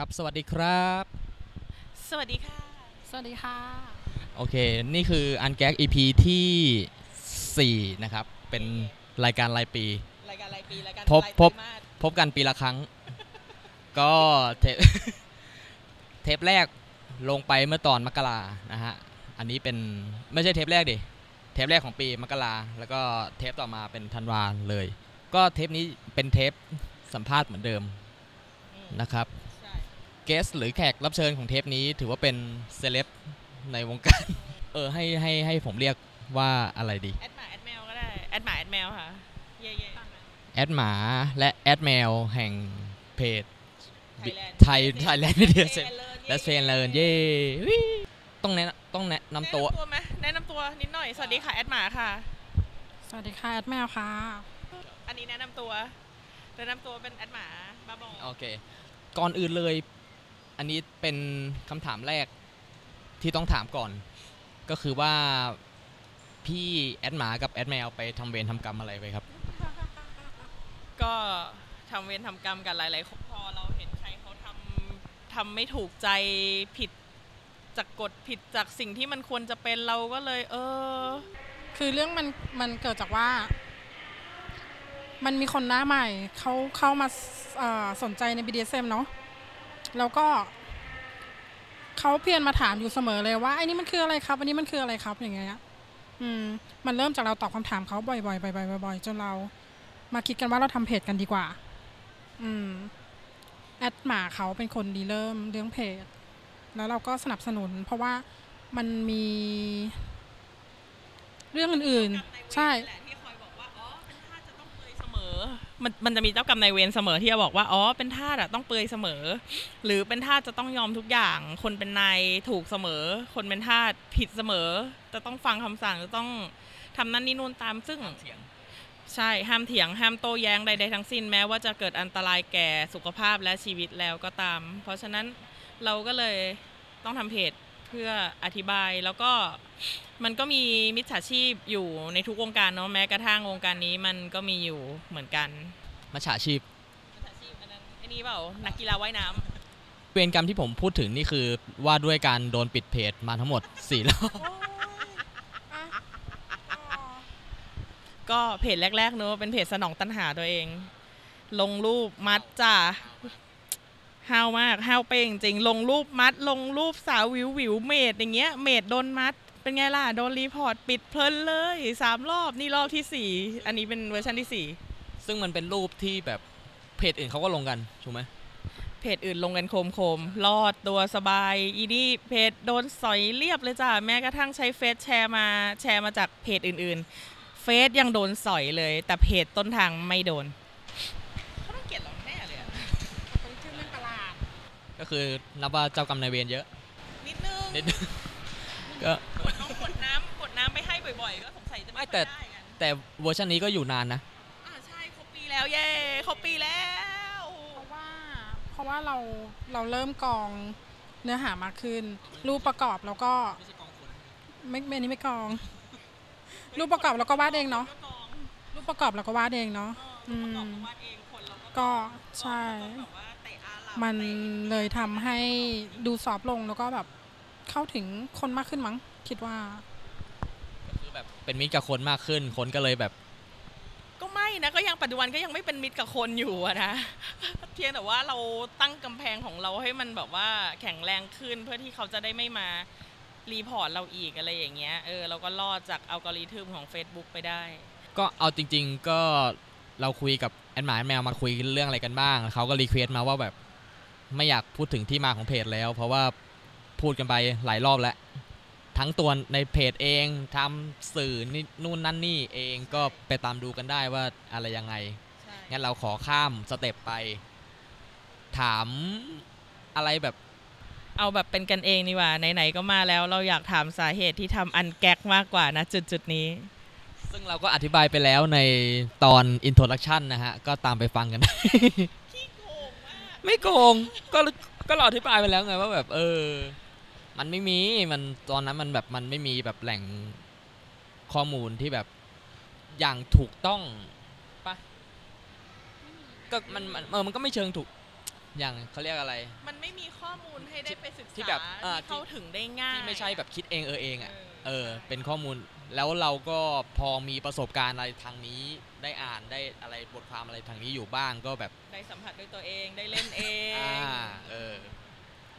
ครับ สวัสดีครับ สวัสดีค่ะ สวัสดีค่ะ โอเค นี่คืออันแก๊ก EP ที่ 4 นะครับ เป็นรายการรายปี รายการรายปีรายการพบรายพบ ไตรมาสพบกันปีละครั้ง ก็เทป เทปแรกลงไปเมื่อตอนมกรานะฮะ อันนี้เป็นไม่ใช่เทปแรกดิ เทปแรกของปีมกราแล้วก็เทปต่อมาเป็นธันวาเลย ก็เทปนี้เป็นเทปสัมภาษณ์เหมือนเดิมอืมนะครับใช่ เกสหรือแขกรับเชิญของเทปนี้ ถือว่าเป็นเซเลบในวงการ เออให้ให้ให้ผมเรียกว่าอะไรดี แอดหมาแอดแมวก็ได้ แอดหมาแอดแมวค่ะ เย่เย่แอดหมาและแอดแมวแห่งเพจ Thailand ไทย Thailand Media Center และและเฟนเลินเย่วิต้องแนะต้องแนะนำตัวแนะนำตัวไหมแนะนำตัวนิดหน่อย สวัสดีค่ะแอดหมาค่ะ สวัสดีค่ะแอดแมวค่ะ อันนี้แนะนำตัวแนะนำตัวเป็นแอดหมาบ้าบอโอเค ก่อนอื่นเลย อันนี้เป็นคำถามแรกที่ต้องถามก่อน ก็คือว่าพี่แอดหมากับแอดแมวไปทำเวรทำกรรมอะไรไปครับ ก็ทำเวรทำกรรมกันหลาย ๆ พอเราเห็นใครเขาทำทำไม่ถูกใจผิดจากกฎผิดจากสิ่งที่มันควรจะเป็นเราก็เลย เออ คือเรื่องมันมันเกิดจากว่า มันมีคนหน้าใหม่เขาเข้ามาเอ่อสนใจใน BDSM เนาะ แล้วก็เขาเพียรมาถามอยู่เสมอเลยว่าไอ้นี่มันคืออะไรครับอันนี้มันคืออะไรครับอย่างเงี้ยอืม มันเริ่มจากเราตอบคำถามเขาบ่อยๆบ่อยๆบ่อยๆจนเรา มาคิดกันว่าเราทำเพจกันดีกว่า อืมแอดหมาเขาเป็นคนดีเริ่มเรื่องเพจ แล้วเราก็สนับสนุน เพราะว่ามันมี เรื่องอื่นๆ ใช่ที่คอยบอกว่าอ๋อเป็นทาจะต้องเปลือยเสมอ มันมันจะมีเจ้ากรรมนายเวรเสมอที่จะบอกว่าอ๋อเป็นทาสอะต้องเปลือยเสมอ หรือเป็นทาสจะต้องยอมทุกอย่าง คนเป็นนายถูกเสมอ คนเป็นทาสผิดเสมอ จะต้องฟังคำสั่งจะต้องทำนั่นนี่นู่นตามซึ่งใช่ห้ามเถียงห้ามโต้แย้งใดๆทั้งสิ้นแม้ว่าจะเกิดอันตรายแก่สุขภาพและชีวิตแล้วก็ตาม เพราะฉะนั้นเราก็เลยต้องทำเพจเพื่ออธิบายแล้วก็มันก็มีมิจฉาชีพอยู่ในทุกวงการเนาะแม้กระทั่งวงการนี้มันก็มีอยู่เหมือนกัน มาฉาชีพมิจฉาชีพอันนั้นไอ้นี่เปล่านักกีฬาว่ายน้ำเวรกรรมที่ผมพูดถึงนี่คือว่าด้วยการโดนปิดเพจมาทั้งหมด4รอบก็เพจแรกๆเนอะเป็นเพจสนองตัณหาตัวเอง ลงรูปมัดจ้าห้าวมากห้าวเป้งจริง ลงรูปมัด ลงรูปสาววิววิว maid อย่างเงี้ย maid โดนมัด เป็นไงล่ะ โดน report ปิดเพลินเลยสามรอบ นี่รอบที่สี่อันนี้เป็นเวอร์ชันที่สี่ ซึ่งมันเป็นรูปที่แบบเพจอื่นเขาก็ลงกันถูกไหมเพจอื่นลงกันโครมโครมๆรอดตัวสบาย อีนี่เพจโดนสอยเรียบเลยจ้ะแม้กระทั่งใช้เฟซแชร์มาแชร์มาจากเพจอื่นๆ เฟซยังโดนสอยเลย แต่เพจต้นทางไม่โดนเขาต้องเกลียดเราแน่เลยอะเป็นชื่อเรื่องประหลาดก็คือนับว่าเจ้ากรรมนายเวรเยอะ นิดนึงนิดนึงก็กดน้องกดน้ำกดน้ำไปให้บ่อยๆ ก็สงสัยจะไม่ไม่แต่ค่อยได้กันแต่เวอร์ชันนี้ก็อยู่นานนะอ่าใช่ครบปี แล้วเย้ครบปีแล้ว เพราะว่าเพราะว่าเราเราเริ่มกรองเนื้อหามากขึ้น รูปประกอบแล้วก็ไม่ไม่อันนี้ไม่กรอง รูปประกอบเราก็วาดเองเนาะก็กองรูปประกอบเราก็วาดเองเนาะเออประกอบวาดเองคนเราก็ก็ใช่แบบว่าเตะอาหรับมันเตะเลยทำให้ดูซอฟต์ลงแล้วก็แบบเข้าถึงคนมากขึ้นมั้ง คิดว่า ก็คือแบบเป็นมิตรกับคนมากขึ้น คนก็เลยแบบ ก็ไม่นะก็ยังปัจจุบันก็ยังไม่เป็นมิตรกับคนอยู่นะเพียงแต่ว่าเราตั้งกำแพงของเราให้มันแบบว่าแข็งแรงขึ้นเพื่อที่เขาจะได้ไม่มา report เราอีกอะไรอย่างเงี้ยเออเราก็รอดจากอัลกอริทึมของ Facebook ไปได้ ก็เอาจริง ๆ ก็เราคุยกับแอดหมาแมวมาคุยเรื่องอะไรกันบ้างเขาก็ request มาว่าแบบไม่อยากพูดถึงที่มาของเพจแล้ว เพราะว่าพูดกันไปหลายรอบแล้ว ทั้งตัวในเพจเองทำสื่อนี่นู่นนั่นนี่เองก็ไปตามดูกันได้ว่าอะไรยังไง ใช่งั้นเราขอข้าม step ไป ถามอะไรแบบเอาแบบเป็นกันเองนี่หว่าไหนๆก็มาแล้วเราอยากถามสาเหตุที่ทำอันแก๊กมากกว่านะจุดๆนี้ ซึ่งเราก็อธิบายไปแล้วในตอน introduction นะฮะ ก็ตามไปฟังกันได้ขี้โกงมากไม่โกงก็ก็เราอธิบายไปแล้วไงว่าแบบ เออ มันไม่มีมันตอนนั้นมันแบบมันไม่มีแบบแหล่งข้อมูลที่แบบอย่างถูกต้องปะก็มันมันเออมันก็ไม่เชิงถูกอย่างเขาเรียกอะไร มันไม่มีข้อมูลให้ได้ไปศึกษาที่แบบเอ่อ ที่เข้าถึงได้ง่ายที่ไม่ใช่แบบคิดเองเออเองอะเออเออใช่เป็นข้อมูลแล้วเราก็พอมีประสบการณ์อะไรทางนี้ได้อ่านได้อะไรบทความอะไรทางนี้อยู่บ้างก็แบบได้สัมผัสด้วยตัวเองได้เล่นเอง อ่าเออ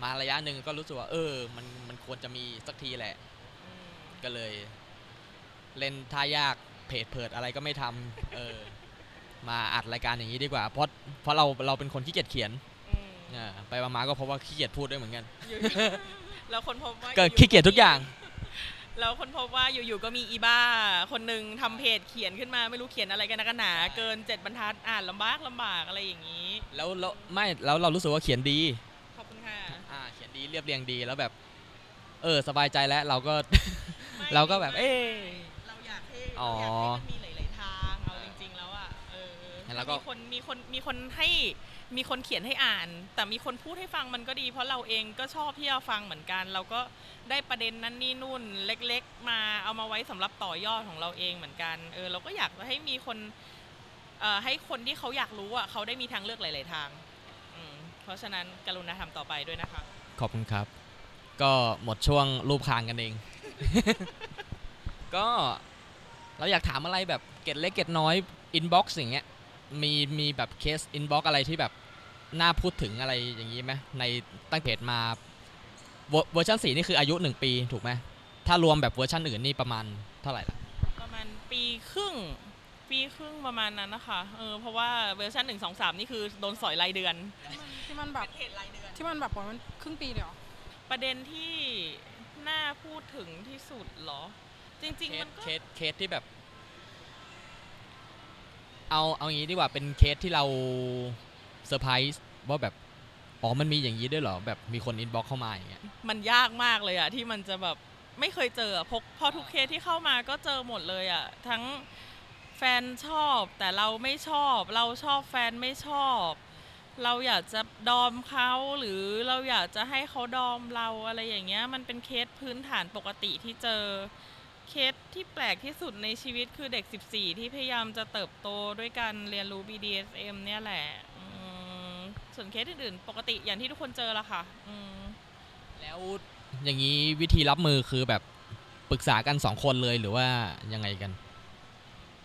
มาระยะหนึ่งก็รู้สึกว่า เออ มันมันควรจะมีสักทีแหละมก็เลย เล่นท่ายากเพจเพิดอะไรก็ไม่ทำเออ มาอัดรายการอย่างนี้ดีกว่า เพราะเพราะเราเราเป็นคนขี้เกียจเขียนอืมอ่าไปมาๆก็เพราะว่าขี้เกียจพูดด้วยเหมือนกันอยู่แล้วคนพบว่าก็อยู่ขี้เกียจทุกอย่าง แล้วคนพบว่าอยู่ๆก็มีอีบ้า คนหนึ่งทำเพจเขียนขึ้นมาไม่รู้เขียนอะไรกันนักกันหนา เกินเจ็ดบรรทัดอ่านลำบากลำบากอะไรอย่างนี้ แล้วแล้วไม่แล้วเรารู้สึกว่าเขียนดี ดีเรียบเรียงดีแล้วแบบ เออ สบายใจแล้วเราก็ ไม่เราก็แบบไม่เอ๊ะเราอยากให้อ๋เราออยากให้มันมีหลาย ๆ ทางเอาจริง ๆ แล้วอะเออแล้วก็ มีคนมีคนมีคนให้มีคนเขียนให้อ่าน แต่มีคนพูดให้ฟังมันก็ดี เพราะเราเองก็ชอบที่จะฟังเหมือนกัน เราก็ได้ประเด็นนั้นนี่นู่นเล็ก ๆ มาเอามาไว้สำหรับต่อยอดของเราเองเหมือนกันเออเราก็อยากจะให้มีคนเอ่อให้คนที่เขาอยากรู้อะเขาได้มีทางเลือกหลาย ๆ ทางอืมเพราะฉะนั้นกรุณาทำต่อไปด้วยนะคะ ขอบคุณครับ ก็หมดช่วงลูบคางกันเอง ก็เราอยากถามอะไรแบบเกร็ดเล็กเกร็ดน้อย inbox อย่างเงี้ยมีมีแบบเคส inbox อะไรที่แบบน่าพูดถึงอะไรอย่างนี้ไหมในตั้งเพจมาเวอร์ชันสี่นี่คืออายุ1ปีถูกไหมถ้ารวมแบบเวอร์ชันอื่นนี่ประมาณเท่าไหร่ละประมาณปีครึ่ง ปีครึ่งประมาณนั้นนะคะเออเพราะว่าเวอร์ชันหนึ่งสองสามนี่คือโดนสอยรายเดือน ที่มันแบบเพจรายเดือนที่มันแบบว่ามันครึ่งปีเลยเหรอประเด็นที่น่าพูดถึงที่สุดเหรอ จริงเคๆมัสนก็เคสเคสที่แบบ เอาเอางี้ดีกว่าเป็นเคสที่เราเซอร์ไพรส์ว่าแบบอ๋อมันมีอย่างนี้ด้วยเหรอ แบบมีคน inbox เข้ามาอย่างเงี้ยมันยากมากเลยอะที่มันจะแบบไม่เคยเจออะพกพอทุกเคสที่เข้ามาก็เจอหมดเลยอะทั้ง แฟนชอบแต่เราไม่ชอบ เราชอบแฟนไม่ชอบ เราอยากจะดอมเขาหรือเราอยากจะให้เขาดอมเราอะไรอย่างเงี้ยมันเป็นเคสพื้นฐานปกติที่เจอเคสที่แปลกที่สุดในชีวิตคือเด็ก 14 ที่พยายามจะเติบโตด้วยการเรียนรู้ BDSM เนี่ยแหละส่วนเคสอื่นๆปกติอย่างที่ทุกคนเจอละค่ะแล้วอย่างนี้วิธีรับมือคือแบบปรึกษากันสองคนเลยหรือว่ายังไงกัน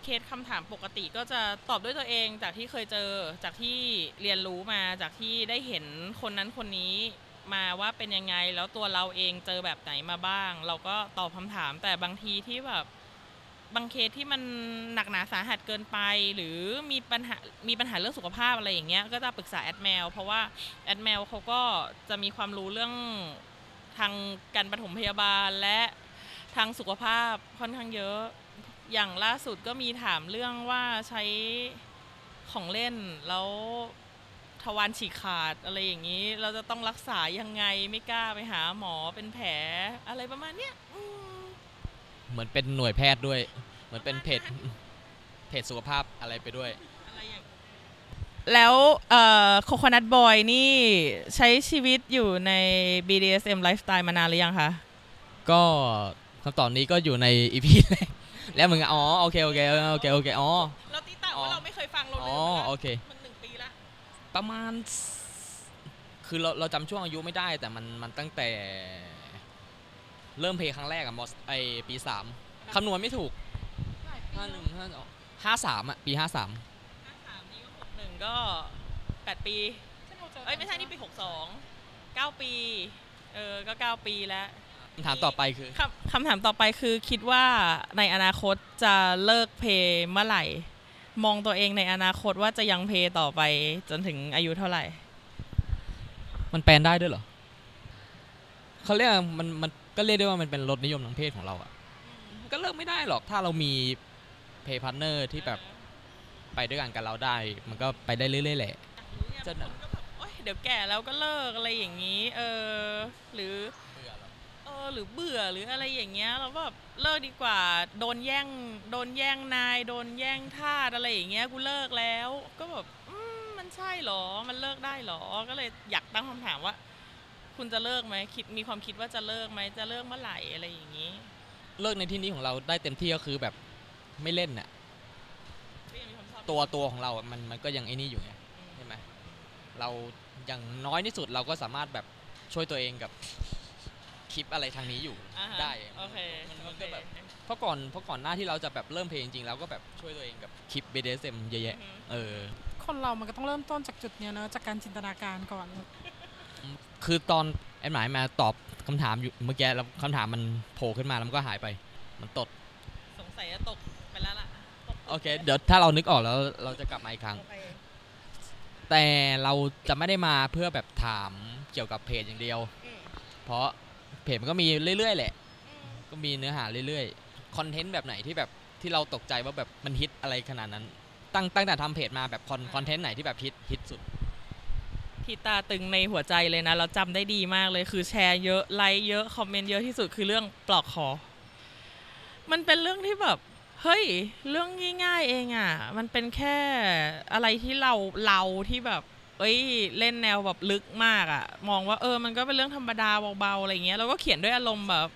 เคสคำถามปกติก็จะตอบด้วยตัวเองจากที่เคยเจอจากที่เรียนรู้มาจากที่ได้เห็นคนนั้นคนนี้มาว่าเป็นยังไง แล้วตัวเราเองเจอแบบไหนมาบ้าง เราก็ตอบคำถามแต่บางทีที่แบบบางเคสที่มันหนักหนาสาหัสเกินไป หรือมีปัญหามีปัญหาเรื่องสุขภาพอะไรอย่างเงี้ยก็จะปรึกษาแอดแมวเพราะว่าแอดแมวเขาก็จะมีความรู้เรื่องทางการปฐมพยาบาลและทางสุขภาพค่อนข้างเยอะ อย่างล่าสุดก็มีถามเรื่องว่าใช้ของเล่นแล้วทวารฉีกขาดอะไรอย่างนี้ เราจะต้องรักษายังไงไม่กล้าไปหาหมอเป็นแผลอะไรประมาณเนี้ยอืมเหมือนเป็นหน่วยแพทย์ด้วย เหมือนเป็นเพจเพจสุขภาพอะไรไปด้วย อะไรอย่างแล้วเอ่อโคโคนัทบอยนี่ใช้ชีวิตอยู่ใน BDSM lifestyle มานานหรือยังคะ ก็คำตอบนี้ก็อยู่ในอีพีแรก แล้วมึงอ๋อโอเคโอเคโอเคโอเคอ๋อ เราตีต่างอ๋อว่าเราไม่เคยฟังเราอ๋ลือมไปโอแล้วเค มันหนึ่งปีละประมาณ คือเราเราจำช่วงอายุไม่ได้ แต่มันมันตั้งแต่ เริ่มเพลงครั้งแรกอะมอสไอปีสามคำนวณไม่ถูกห้าหนึ่งห้าสองห้าสามอะปีห้าสามห้าสามนี่ก็หกหนึ่งก็แปดปีเอ้ยไม่ใช่นี่ปีหกสองเก้าปี เออก็เก้าปีแล้วคำถามต่อไปคือคำคำถามต่อไปคือคิดว่าในอนาคตจะเลิกเพย์เมื่อไหร่ มองตัวเองในอนาคตว่าจะยังเพย์ต่อไปจนถึงอายุเท่าไหร่ มันแปลนได้ด้วยเหรอเขาเรียกว่ามันมันก็เรียกได้ว่ามันเป็นรสนิยมทางเพศของเราอะก็เลิกไม่ได้หรอกถ้าเรามี play partner ที่แบบไปด้วยกันกับเราได้ มันก็ไปได้เรื่อยๆแหละจะบางคนก็แบบโอ๊ยเดี๋ยวแก่แล้วก็เลิกอะไรอย่างนี้ เออ หรือเออหรือเบื่อหรืออะไรอย่างเงี้ยเราก็แบบเลิกดีกว่า โดนแย่งโดนแย่งนาย โดนแย่งทาสอะไรอย่างเงี้ยกูเลิกแล้ว ก็แบบอืมมันใช่เหรอมันเลิกได้เหรอก็เลยอยากตั้งคำถามว่า คุณจะเลิกไหมคิดมีความคิดว่าจะเลิกไหมจะเลิกเมื่อไหร่อะไรอย่างนี้ เลิกในที่นี้ของเราได้เต็มที่ก็คือแบบไม่เล่นน่ะก็ยังมีความชอบตัวตัวของเราอะมันมันก็ยังไอ้นี่อยู่ไงใช่ไหมเราอย่างน้อยที่สุดเราก็สามารถแบบช่วยตัวเองกับ คลิปอะไรทางนี้อยู่อ่าฮะได้โอเคมันมันโอเคก็แบบเพราะก่อนเพราะก่อนหน้าที่เราจะแบบเริ่มเพลงจริงๆเราก็แบบช่วยตัวเองกับคลิป BDSM เยอะแยะอือฮึ เออ คนเรามันก็ต้องเริ่มต้นจากจุดเนี้ยเนอะจากการจินตนาการก่อน คือตอนแอนหมายมาตอบคำถามอยู่เมื่อกี้แล้วคำถามมันโผล่ขึ้นมาแล้วมันก็หายไป มันตด สงสัยจะตกไปแล้วล่ะตกโอเค เดี๋ยวถ้าเรานึกออกแล้วเราจะกลับมาอีกครั้งโอเคแต่เราจะไม่ได้มาเพื่อแบบถามเกี่ยวกับเพจอย่างเดียว อืมเพราะ เพจมันก็มีเรื่อยๆแหละอืมก็มีเนื้อหาเรื่อยๆ คอนเทนต์แบบไหนที่แบบที่เราตกใจว่าแบบมันฮิตอะไรขนาดนั้น ตั้งตั้งแต่ทำเพจมาแบบคอน content ไหนที่แบบฮิตฮิตสุด ที่ตาตึงในหัวใจเลยนะเราจำได้ดีมากเลยคือแชร์เยอะไลค์เยอะ comment เยอะที่สุดคือเรื่องปลอกคอ มันเป็นเรื่องที่แบบเฮ้ยเรื่องง่ายๆเองอะ่ะ มันเป็นแค่อะไรที่เราเราที่แบบ เอ้ยเล่นแนวแบบลึกมากอะ่ะมองว่าเออมันก็เป็นเรื่องธรรมดาเบาๆอะไรเงี้ยเราก็เขียนด้วยอารมณ์แบบ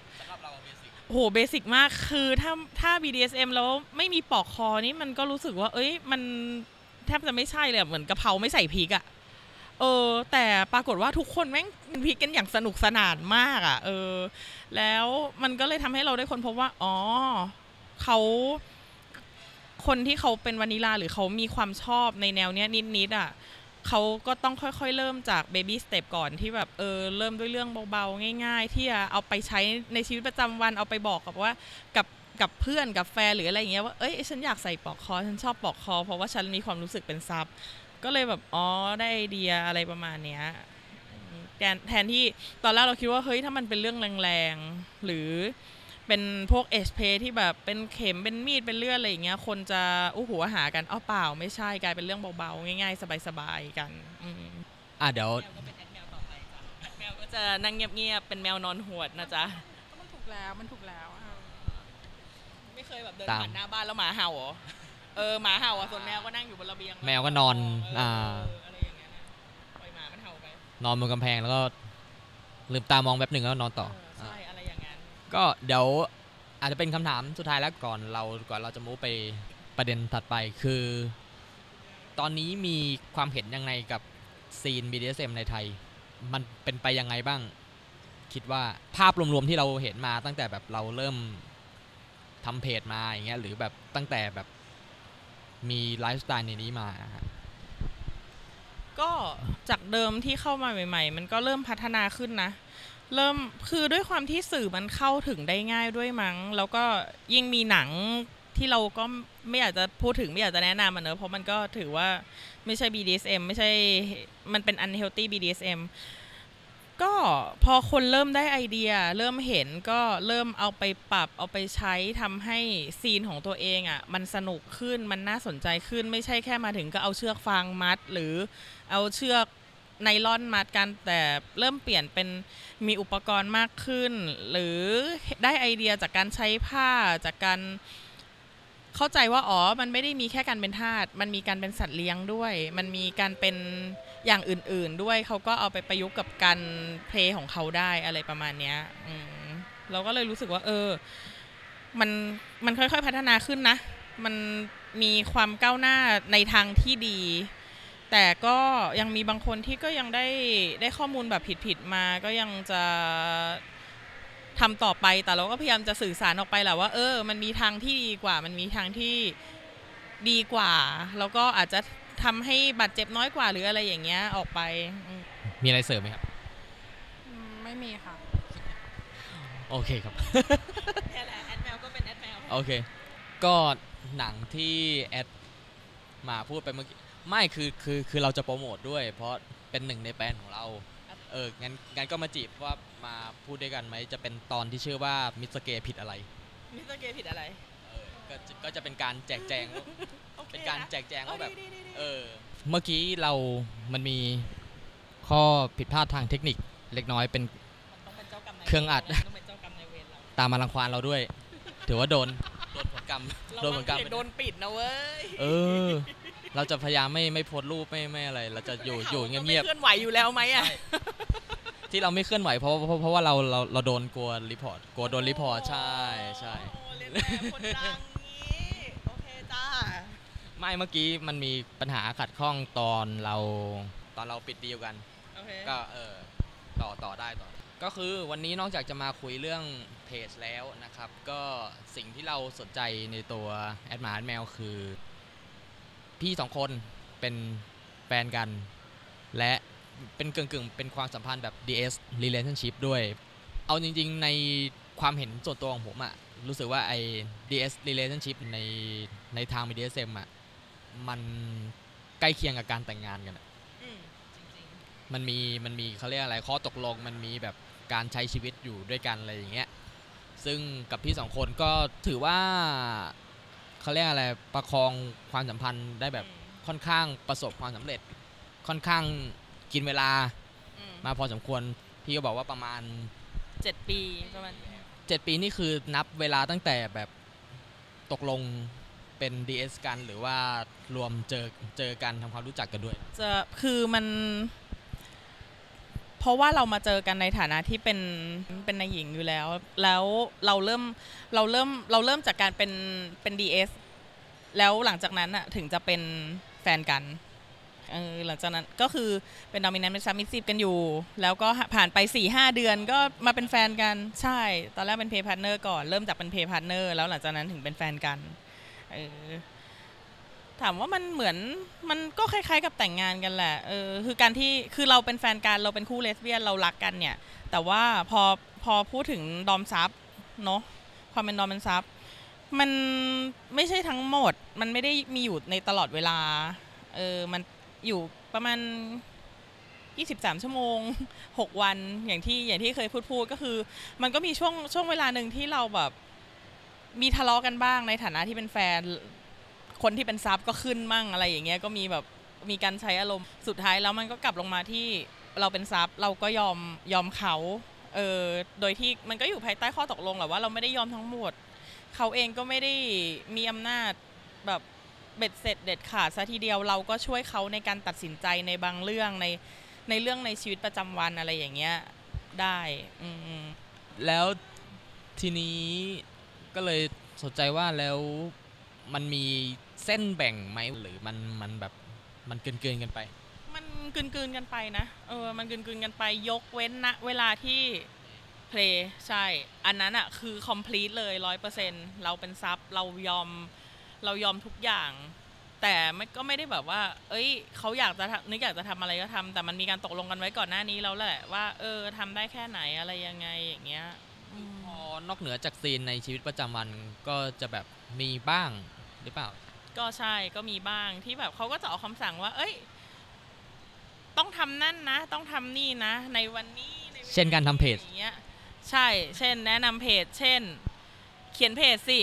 โห basic มากคือถ้าถ้า BDSM แล้วไม่มีปลอกคอนี่มันก็รู้สึกว่า เอ้ยมันแทบจะไม่ใช่เลยเหมือนกะเพราไม่ใส่พริกอะเออแต่ปรากฏว่าทุกคนแม่งกินพริกกันอย่างสนุกสนานมากอะเออแล้วมันก็เลยทำให้เราได้ค้นพบว่าอ๋อเขาคนที่เขาเป็นวานิลาหรือเขามีความชอบในแนวเนี้ยนิดๆอะ เขาก็ต้องค่อยๆ เริ่มจาก baby step ก่อนที่แบบเออเริ่มด้วยเรื่องเบาๆ ง่าย ๆ ที่จะเอาไปใช้ในชีวิตประจำวันเอาไปบอกกับว่ากับกับเพื่อนกับแฟนหรืออะไรอย่างเงี้ยว่าเอ้ยฉันอยากใส่ปลอกคอ ฉันชอบปลอกคอ เพราะว่าฉันมีความรู้สึกเป็นซับก็เลยแบบอ๋อได้ไอเดียอะไรประมาณเนี้ยแทนแทนที่ตอนแรกเราคิดว่าเฮ้ยถ้ามันเป็นเรื่องแรงๆหรือ เป็นพวกเอชเพที่แบบเป็นเข็มเป็นมีดเป็นเลือดอะไรอย่างเงี้ยคนจะอู้หูหากันอ้าวเปล่า ไม่ใช่กลายเป็นเรื่องเบาๆ ง่ายๆ สบายๆกันอืมอะเดี๋ยวแมวก็เป็นแอดแมวต่อไปจ้ะแอดแมวก็จะนั่งเงียบๆเป็นแมวนอนหวดนะจ๊ะก็มันถูกแล้วมันถูกแล้วอะไม่เคยแบบเดินตามผ่านหน้าบ้านแล้วหมาเห่าเหรอเออหมาเห่าอะส่วนแมวก็นั่งอยู่บนระเบียงแมวก็นอนเอ่าอะไรอย่างเงี้ยนะปล่อยหมามันเห่าไปนอนบนกำแพงแล้วก็ลืมตามองแป๊บหนึ่งแล้วนอนต่อ ก็เดี๋ยวอาจจะเป็นคำถามสุดท้ายแล้วก่อนเราก่อนเราจะมูไปประเด็นถัดไปคือ ตอนนี้มีความเห็นยังไงกับ scene BDSM ในไทย มันเป็นไปยังไงบ้าง คิดว่าภาพรวมๆที่เราเห็นมาตั้งแต่แบบเราเริ่มทำเพจมาอย่างเงี้ยหรือแบบตั้งแต่แบบมีไลฟ์สไตล์ในนี้มาก็จากเดิมที่เข้ามาใหม่ ๆ มันก็เริ่มพัฒนาขึ้นนะ เริ่มคือด้วยความที่สื่อมันเข้าถึงได้ง่ายด้วยมั้ง แล้วก็ยิ่งมีหนังที่เราก็ไม่อยากจะพูดถึงไม่อยากจะแนะนำมันเนอะเพราะมันก็ถือว่าไม่ใช่ BDSM ไม่ใช่มันเป็น unhealthy BDSM ก็พอคนเริ่มได้ไอเดีย เริ่มเห็นก็เริ่มเอาไปปรับเอาไปใช้ทำให้ซีนของตัวเองอะ่ะมันสนุกขึ้นมันน่าสนใจขึ้นไม่ใช่แค่มาถึงก็เอาเชือกฟางมัด หรือเอาเชือก ไนล่อนมัดกันแต่เริ่มเปลี่ยนเป็นมีอุปกรณ์มากขึ้น หรือได้ไอเดียจากการใช้ผ้าจากการเข้าใจว่าอ๋อ มันไม่ได้มีแค่การเป็นทาส มันมีการเป็นสัตว์เลี้ยงด้วย มันมีการเป็นอย่างอื่น ๆ ด้วย เขาก็เอาไปประยุกต์กับการเพลงของเขาได้อะไรประมาณเนี้ยอืเราก็เลยรู้สึกว่า เออ มัน มันค่อย ๆ พัฒนาขึ้นนะ มันมีความก้าวหน้าในทางที่ดี แต่ก็ยังมีบางคนที่ก็ยังได้ได้ข้อมูลแบบผิดๆมา ก็ยังจะทำต่อไป แต่เราก็พยายามจะสื่อสารออกไปแหละว่า เออ มันมีทางที่ดีกว่า มันมีทางที่ดีกว่า แล้วก็อาจจะทำให้บาดเจ็บน้อยกว่าหรืออะไรอย่างเงี้ยออกไปอืมมีอะไรเสริมไหมครับอืมไม่มีค่ะ โอเคครับแค่แหละแอดแมวก็เป็นแอดแมวโอเค ก็หนังที่แอดมาพูดไปเมื่อกี้ ไม่คือคือคือเราจะโปรโมทด้วย เพราะเป็นหนึ่งในแบรนด์ของเราเอองั้นงั้นก็มาจีบว่ามาพูดด้วยกันไหมจะเป็นตอนที่ชื่อว่ามิสเกผิดอะไรมิสเตอร์เกย์ผิดอะไรเออก็จะก็จะเป็นการแจกแจงว่าโอคเป็นการนะแจกแจงว่าแบบเออดีๆๆเออเมื่อกี้เรามันมีข้อผิดพลาดทางเทคนิคเล็กน้อยเป็นมันต้องเป็นเจ้ากรรมนายเครื่องอัดวต้องเป็นเจ้ากรรมนายเวรเราตามมารังควานเราด้วย ถือว่าโดนโดนผลกรรมโดนผลกรรมเาโดนปิดนะเว้ยเออ เราจะพยายามไม่ไม่โพสต์รูปไม่ไม่อะไร เราจะอยู่อยู่เงียบไม่เคลื่อนไหวอยู่แล้วไหมอะๆที่เราไม่เคลื่อนไหวเพราะเพราะเพราะว่าเราเราเราโดนกลัวรีพอร์ตกลัวโดนรีพอร์ตใช่ใช่ โอ้เรียนแบบคนดังงี้โอเคจ้า ไม่เมื่อกี้มันมีปัญหาขัดข้องตอนเราตอนเราปิดดีลกัน โอเค ก็เออต่อต่อได้ต่อ ก็คือวันนี้นอกจากจะมาคุยเรื่องเพจแล้วนะครับ ก็สิ่งที่เราสนใจในตัวแอดมาร์แมวคือ พี่สองคนเป็นแฟนกัน และเป็นกึ่งกึ่งๆ เป็นความสัมพันธ์แบบ DS relationship ด้วย เอาจริง ๆ ในความเห็นส่วนตัวของผมอะรู้สึกว่าไอ้ DS relationship ในในทาง BDSM อะมันใกล้เคียงกับการแต่งงานกันอะอืมจริงมันมีมันมีเขาเรียกอะไรข้อตกลงมันมีแบบการใช้ชีวิตอยู่ด้วยกันอะไรอย่างเงี้ยซึ่งกับพี่สองคนก็ถือว่า เขาเรียกอะไรประคองความสัมพันธ์ได้ๆแบบค่อนข้างประสบความสำเร็จ ค่อนข้างกินเวลาอืมมาพอสมควรพี่ก็บอกว่าประมาณเจ็ดปีประมาณ7ปีนี่คือนับเวลาตั้งแต่แบบตกลงเป็น DS กันหรือว่ารวมเจอเจอกันทำความรู้จักกันด้วย จะคือมัน เพราะว่าเรามาเจอกันในฐานะที่เป็นเป็นนายหญิงอยู่แล้ว แล้วเราเริ่มเราเริ่มเราเริ่มจากการเป็นเป็น DS แล้วหลังจากนั้นอะถึงจะเป็นแฟนกันเออหลังจากนั้นก็คือเป็นดอมิ n นเป็นซัมมิซีฟกันอยู่ แล้วก็ผ่านไป4ี่ห้าเดือนก็มาเป็นแฟนกันใช่ ตอนแรกเป็น play partner ก่อน เริ่มจากเป็น play partner แล้วหลังจากนั้นถึงเป็นแฟนกันเออ ถามว่ามันเหมือนมันก็คล้ายๆ กับแต่งงานกันแหละเออคือการที่คือเราเป็นแฟนกันเราเป็นคู่เลสเบี้ยนเรารักกันเนี่ย แต่ว่าพอพอพูดถึง dom sub เนาะความเป็น dom เป็น sub มันไม่ใช่ทั้งหมด มันไม่ได้มีอยู่ในตลอดเวลาเออมันอยู่ประมาณ 23 ชั่วโมง 6 วันอย่างที่อย่างที่เคยพูดพูดก็คือ มันก็มีช่วงช่วงเวลาหนึ่งที่เราแบบมีทะเลาะกันบ้างในฐานะที่เป็นแฟน คนที่เป็นซับก็ขึ้นมั่งอะไรอย่างเงี้ยก็มีแบบมีการใช้อารมณ์สุดท้ายแล้วมันก็กลับลงมาที่เราเป็นซับเราก็ยอมยอมเขาเออโดยที่มันก็อยู่ภายใต้ข้อตกลงแหละว่าเราไม่ได้ยอมทั้งหมด เขาเองก็ไม่ได้มีอำนาจแบบเบ็ดเสร็จเด็ดขาดซะทีเดียวเราก็ช่วยเขาในการตัดสินใจในบางเรื่องในในเรื่องในชีวิตประจำวันอะไรอย่างเงี้ยได้อืแล้วทีนี้ก็เลยสนใจว่าแล้ว มันมีเส้นแบ่งไหมหรือมันมันแบบมันเกินเกินๆกันไป มันกลืนๆกันไปนะเออมันกลืนๆกันไปยกเว้นณเวลาที่เพลย์ใช่ อันนั้นอะคือ complete เลยร้อยเปอร์เซ็นเราเป็นซับเรายอมเรายอมทุกอย่าง แต่ไม่ก็ไม่ได้แบบว่า เอ้ยเขาอยากจะทำนึกอยากจะทำอะไรก็ทำแต่มันมีการตกลงกันไว้ก่อนหน้านี้แล้วแหละว่าเออทำได้แค่ไหนอะไรยังไงอย่างเงี้ยอืมพอนอกเหนือจากซีนในชีวิตประจำวันก็จะแบบมีบ้าง หรือเปล่า ก็ใช่ก็มีบ้างที่แบบเขาก็จะออกคำสั่งว่า เอ้ย ต้องทำนั่นนะ ต้องทำนี่นะ ในวันนี้ในวลเช่นการทำเพจอย่างเงี้ยใช่ เช่น แนะนำเพจ เช่น เขียนเพจสิ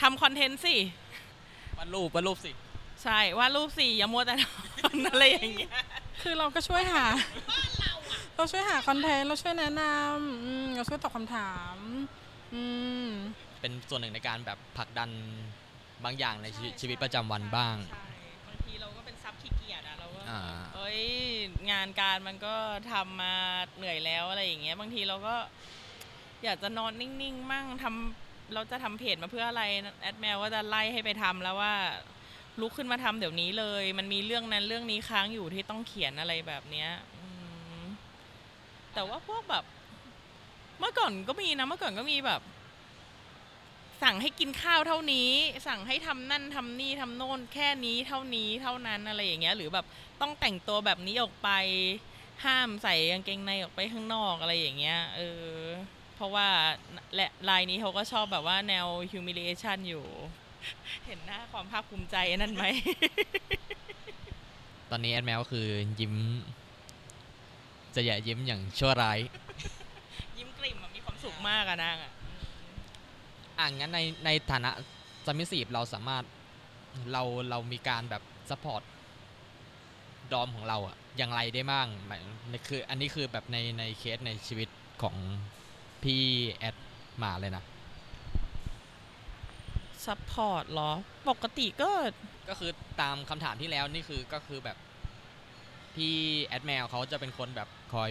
ทำคอนเทนต์สิวาดรูปวาดรูปสิ ใช่วาดรูปสิอย่ามัวแต่นอนอะไรอย่างเงี้ยคือเราก็ช่วยหา เราช่วยหาคอนเทนต์เราช่วยแนะนำอืมเราช่วยตอบคำถาม อืม เป็นส่วนหนึ่งในการแบบผลักดัน บางอย่างในชีวิตชีวิตประจำวันบ้าง ใช่บางทีเราก็เป็นซับขี้เกียจอะเราก็อ่า เอ้ยงานการมันก็ทำมาเหนื่อยแล้วอะไรอย่างเงี้ยบางทีเราก็อยากจะนอนนิ่งๆมั่งทำเราจะทำเพจมาเพื่ออะไรแอดแมวก็จะไล่ให้ไปทำแล้วว่าลุกขึ้นมาทำเดี๋ยวนี้เลย มันมีเรื่องนั้นเรื่องนี้ค้างอยู่ที่ต้องเขียนอะไรแบบเนี้ยอืมแต่ว่าพวกแบบ เมื่อก่อนก็มีนะเมื่อก่อนก็มีแบบ สั่งให้กินข้าวเท่านี้ สั่งให้ทำนั่นทำนี่ทำโน่นแค่นี้เท่านี้เท่านั้นอะไรอย่างเงี้ยหรือแบบต้องแต่งตัวแบบนี้ออกไป ห้ามใส่กางเกงในออกไปข้างนอกอะไรอย่างเงี้ยเออเพราะว่าและลายนี้เขาก็ชอบแบบว่าแนว humiliation อยู่ เห็นหน้าความภาคภูมิใจนั่นไหม ตอนนี้แอดแมวก็คือยิ้ม จะอย่ายิ้มอย่างชั่วร้าย ยิ้มกลิ่มอะมีความสุขมากอะนางอะ อ่างั้นในในฐานะสมิสีเราสามารถเราเรามีการแบบซัพพอร์ตดอมของเราอะอย่างไรได้บ้างหมายในคือ อันนี้คือแบบในในเคสในชีวิตของพี่แอดมาเลยนะซัพพอร์ตเหรอ ปกติก็ ก็คือตามคำถามที่แล้วนี่คือก็คือแบบพี่แอดแมวเขาจะเป็นคนแบบคอย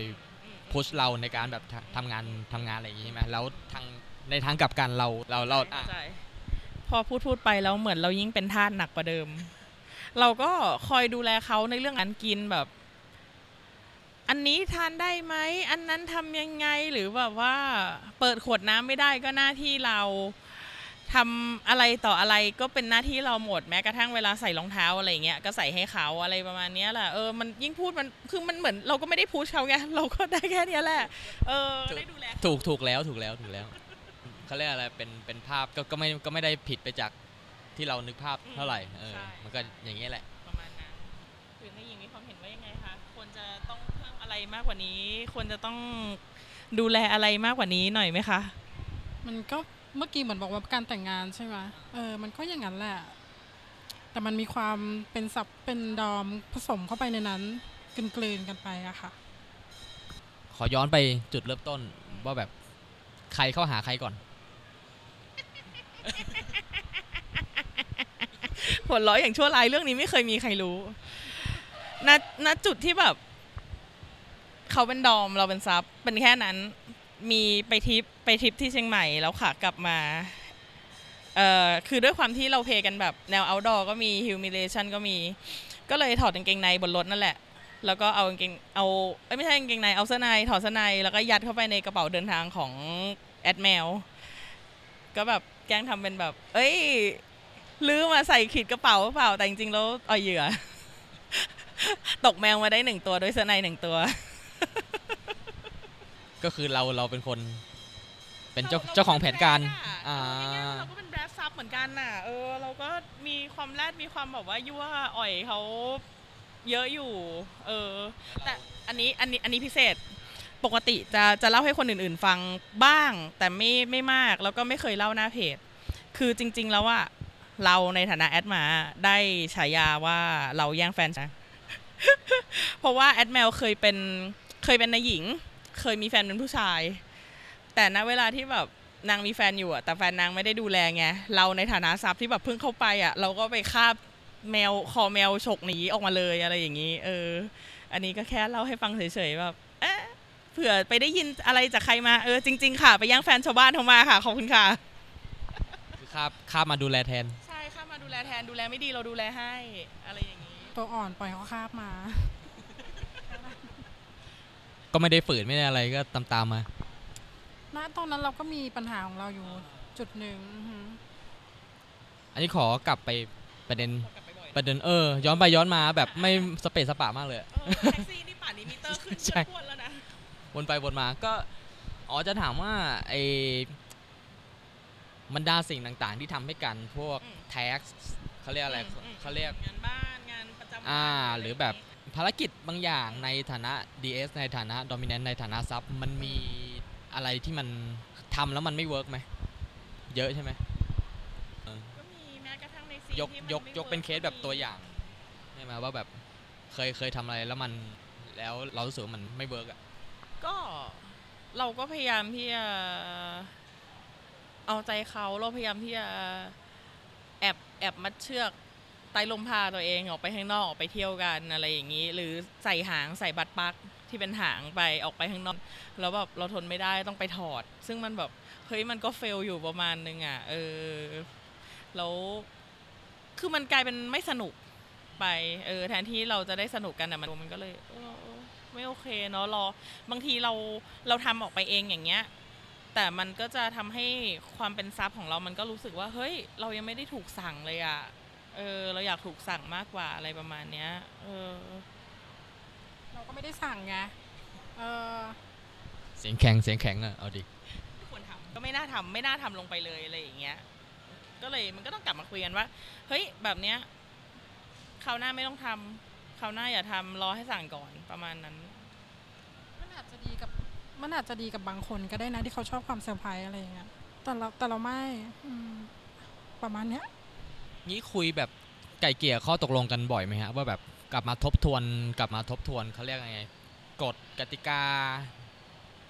พุชเราในการแบบทำทำงานทำงานอะไรอย่างงี้ใช่ไหมแล้วทาง ในทางกลับกันเราเราเราอะเข้าใจพอพูดพูดไปแล้วเหมือนเรายิ่งเป็นทาสหนักกว่าเดิม เราก็คอยดูแลเขาในเรื่องการกินแบบ อันนี้ทานได้ไหมอันนั้นทำยังไงหรือแบบว่า เปิดขวดน้ำไม่ได้ก็หน้าที่เราทำอะไรต่ออะไรก็เป็นหน้าที่เราหมดแม้กระทั่งเวลาใส่รองเท้าอะไรเงี้ยก็ใส่ให้เขาอะไรประมาณเนี้ยแหละเออมันยิ่งพูดมันคือมันเหมือนเราก็ไม่ได้พูดเขาไงเราก็ได้แค่เนี้ยแหละ เออได้ดูแลเขาถูกถูกแล้วถูกแล้วถูกแล้ว เขาเรียกอะไรเป็นเป็นภาพก็ก็ไม่ก็ไม่ได้ผิดไปจากที่เรานึกภาพเท่าไหร่เออมันก็อย่างนี้ยแหละ ประมาณนั้นหรือในหญิงมีความเห็นว่ายังไงคะควรจะต้องเพิ่มอะไรมากกว่านี้ ควรจะต้องดูแลอะไรมากกว่านี้หน่อยไหมคะ มันก็เมื่อกี้เหมือนบอกว่าการแต่งงานใช่ไหมเออ มันก็อย่างนั้นแหละ แต่มันมีความเป็นสับเป็นดอมผสมเข้าไปในนั้นกลืนๆกันไปอะค่ะ ขอย้อนไปจุดเริ่มต้นว่าแบบใครเข้าหาใครก่อน ผลร้อยอย่างชั่วร้ายเรื่องนี้ไม่เคยมีใครรู้ณณจุดที่แบบ เขาเป็นดอมเราเป็นซับเป็นแค่นั้น มีไปทริปไปทริปที่เชียงใหม่แล้วค่ะกลับมาเอ่อคือด้วยความที่เราเพลย์กันแบบแนว outdoor ก็มี humiliation ก็มี ก็เลยถอดกางเกงในบนรถนั่นแหละ แล้วก็เอากางเกงเอาไม่ใช่กางเกงในเอาเสื้อในถอดเสื้อในแล้วก็ยัดเข้าไปในกระเป๋าเดินทางของแอดแมวก็แบบ แกล้งทำเป็นแบบ เอ้ยลืมมาใส่ขีดกระเป๋าหรือเปล่า แต่จริงๆแล้วเอาเหยื่อ ตกแมวมาได้หนึ่งตัวด้วยเสื้อในหนึ่งตัว ก็คือเราเราเป็นคน เป็นเจ้าเจ้าของแผนการ อ่าเราก็เป็นแบรดซับเหมือนกันน่ะ เออ เราก็มีความแรดมีความแบบว่ายั่วอ่อยเขาเยอะอยู่ เออ แต่อันนี้อันนี้อันนี้พิเศษ ปกติจะจะเล่าให้คนอื่นๆ ฟังบ้าง แต่ไม่ไม่มากแล้วก็ไม่เคยเล่าหน้าเพจ คือจริง ๆ แล้วว่าเราในฐานะแอดมาได้ฉายาว่าเราแย่งแฟนนะเพราะว่าแอดแมวเคยเป็นเคยเป็นนายหญิง เคยมีแฟนเป็นผู้ชาย แต่ณเวลาที่แบบนางมีแฟนอยู่อะแต่แฟนนางไม่ได้ดูแลไงเราในฐานะซับที่แบบเพิ่งเข้าไปอะเราก็ไปคาบแมวคอแมวฉกหนีออกมาเลยอะไรอย่างนี้ เออ อันนี้ก็แค่เล่าให้ฟังเฉยๆแบบเอ๊ะ เผื่อไปได้ยินอะไรจากใครมาเออจริง ๆ ค่ะ ไปย่างแฟนชาวบ้านเขามาค่ะขอบคุณค่ะ คือข้าบข้าบมาดูแลแทน ใช่ค่ะมาดูแลแทนดูแลไม่ดีเราดูแลให้อะไรอย่างนี้ ตัวอ่อนปล่อยเขาคาบมา ก็ไม่ได้ฝืนไม่ได้อะไรก็ตามตามๆมา ณตอนนั้นเราก็มีปัญหาของเราอยู่จุดหนึ่งอือหืออันนี้ขอกลับไปประเด็นกลับไปบ่อยประเด็นเออ ย้อนไปย้อนมาแบบไม่สเปซสปะมากเลยอะเออแท็กซี่นี่ป่านนี้มิเตอร์ขึ้นใช่ เพื่อนแล้ วนะวนไปวนมาก็อ๋อจะถามว่าไอ้บรรดาสิ่งต่างๆ ที่ทำให้กันพวกอืมแท็กเขาเรียกอะไรมมเขาเรียก งานบ้านงานประจำวันอ่าะไหรือแบบภารกิจบางอย่างในฐานะ DS ในฐานะ Dominant ในฐานะซับมันมีอะไรที่มันทำแล้วมันไม่เวิร์กไหม เยอะใช่ไหม ก็มีแม้กระทั่งในซีนยกที่มันยกไม่ยกเป็นวิร์เคสแบบตัวอย่าง ใช่ไหมว่าแบบเคยเคยทำอะไรแล้วมันแล้วเรารู้สึกว่ามันไม่เวิร์กอะ ก็เราก็พยายามที่จะเอาใจเขาเราพยายามที่จะแอบแอบมัดเชือกไต้ลมพาตัวเองออกไปข้างนอกออกไปเที่ยวกันอะไรอย่างนี้ หรือใส่หางใส่บัตรปักที่เป็นหางไปออกไปข้างนอก แล้วแบบเราทนไม่ได้ต้องไปถอด ซึ่งมันแบบเฮ้ยมันก็เฟลอยู่ประมาณนึงอะเออแล้วคือมันกลายเป็นไม่สนุกไปเออแทนที่เราจะได้สนุกกันอะมันมันก็เลยเออ ไม่โอเคเนาะรอบางทีเราเราทำออกไปเองอย่างเงี้ย แต่มันก็จะทำให้ความเป็นซับของเรามันก็รู้สึกว่า เฮ้ย เรายังไม่ได้ถูกสั่งเลยอะเออ เราอยากถูกสั่งมากกว่าอะไรประมาณเนี้ย เออ เราก็ไม่ได้สั่งไงเออเสียงแข็งเสียงแข็งอะเอาดิ ไม่ควรทำก็ไม่น่าทำไม่น่าทำลงไปเลยอะไรอย่างเงี้ย ก็เลยมันก็ต้องกลับมาคุยกันว่า เฮ้ยแบบเนี้ยคราวหน้าไม่ต้องทำ คราวหน้าอย่าทำรอให้สั่งก่อนประมาณนั้น มันอาจจะดีกับมันอาจจะดีกับบางคนก็ได้นะที่เขาชอบความเซอร์ไพรส์อะไรอย่างเงี้ยแต่เราแต่เราไม่อืมประมาณเนี้ยนี้คุยแบบไกล่เกลี่ยข้อตกลงกันบ่อยไหมฮะว่าแบบกลับมาทบทวนกลับมาทบทวนเขาเรียกไงกฎกติกา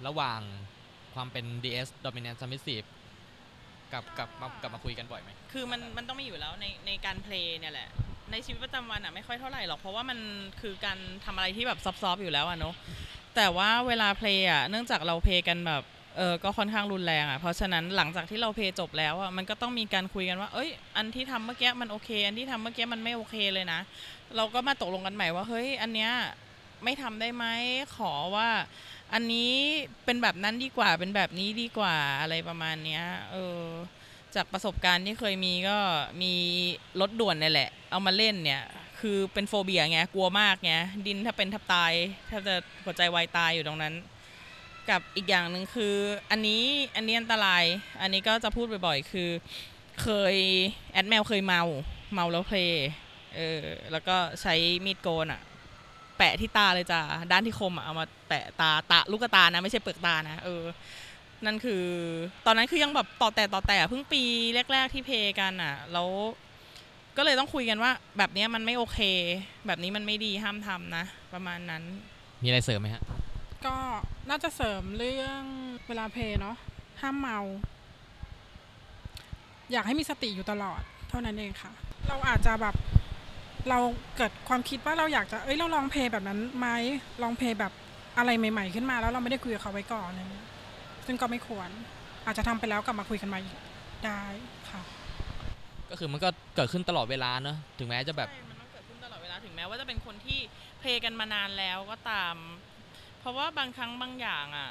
ระหว่างความเป็น DS Dominant Submissive กับกับมากลับมาคุยกันบ่อยไหมคือมันมันต้องมีอยู่แล้วในในการ play เนี่ยแหละ ในชีวิตประจำวันอะไม่ค่อยเท่าไหร่หรอก เพราะว่ามันคือการทำอะไรที่แบบ soft ๆอยู่แล้วอะเนาะแต่ว่าเวลา play อะเนื่องจากเรา play กันแบบเออก็ค่อนข้างรุนแรงอะเพราะฉะนั้นหลังจากที่เรา play จบแล้วอะมันก็ต้องมีการคุยกันว่า เอ้ย อันที่ทำเมื่อกี้มันโอเค อันที่ทำเมื่อกี้มันไม่โอเคเลยนะ เราก็มาตกลงกันใหม่ว่าเฮ้ยอันเนี้ยไม่ทำได้ไหมขอว่า อันนี้เป็นแบบนั้นดีกว่าเป็นแบบนี้ดีกว่าอะไรประมาณเนี้ยเออ จากประสบการณ์ที่เคยมีก็มีรถด่วนนี่แหละ เอามาเล่นเนี่ย คือเป็น phobia ไงกลัวมากไงดินถ้าเป็นทับตายถ้าจะหัวใจวายตายอยู่ตรงนั้น กับอีกอย่างหนึ่งคืออันนี้อันนี้อันตราย อันนี้ก็จะพูดบ่อยๆ คือ เคยแอดแมวเคยเมาเมาแล้ว play เออแล้วก็ใช้มีดโกนอะแปะที่ตาเลยจ้ะด้านที่คมอะเอามาแปะตาตาลูกตานะ ไม่ใช่เปลือกตานะเออ นั่นคือ ตอนนั้นคือยังแบบต่อแต่ต่อแต่เพิ่งปีแรก ๆที่เพย์กันอะแล้วก็เลยต้องคุยกันว่า แบบเนี้ยมันไม่โอเค แบบนี้มันไม่ดีห้ามทำนะ ประมาณนั้น มีอะไรเสริมไหมฮะ ก็น่าจะเสริมเรื่องเวลาเพลย์เนาะห้ามเมา อยากให้มีสติอยู่ตลอด เท่านั้นเองค่ะ เราอาจจะแบบเราเกิดความคิดว่าเราอยากจะ เอ้ย เราลองเพลย์แบบนั้นไหมลองเพลย์แบบอะไรใหม่ ๆ ขึ้นมาแล้วเราไม่ได้คุยกับเขาไว้ก่อนอะไรเงี้ย ซึ่งก็ไม่ควร อาจจะทำไปแล้วกลับมาคุยกันใหม่ได้ค่ะ ก็คือมันก็เกิดขึ้นตลอดเวลาเนอะถึงแม้จะแบบใช่มันต้องเกิดขึ้นตลอดเวลาถึงแม้ว่าจะเป็นคนที่เพลย์กันมานานแล้วก็ตาม เพราะว่าบางครั้งบางอย่างอะ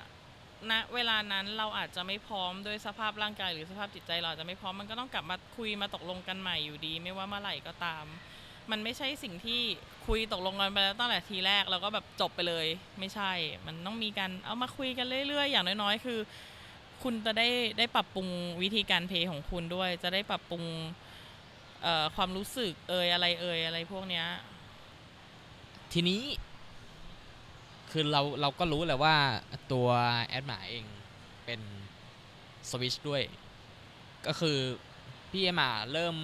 ณเวลานั้นเราอาจจะไม่พร้อมด้วยสภาพร่างกายหรือสภาพจิตใจเราอาจจะไม่พร้อมมันก็ต้องกลับมาคุยมาตกลงกันใหม่อยู่ดี ไม่ว่าเมื่อไหร่ก็ตาม มันไม่ใช่สิ่งที่คุยตกลงกันไปแล้วตั้งแต่ทีแรกแล้วก็แบบจบไปเลย ไม่ใช่ มันต้องมีการเอามาคุยกันเรื่อยๆ อย่างน้อยๆ คือ คุณจะได้ได้ปรับปรุงวิธีการเพย์ของคุณด้วย จะได้ปรับปรุงความรู้สึกเอ่ยอะไรเอ่ยอะไรพวกเนี้ยทีนี้ คือเราเราก็รู้แหละว่าตัวแอดหมาเองเป็นสวิชด้วย ก็คือพี่แอดหมาเริ่ม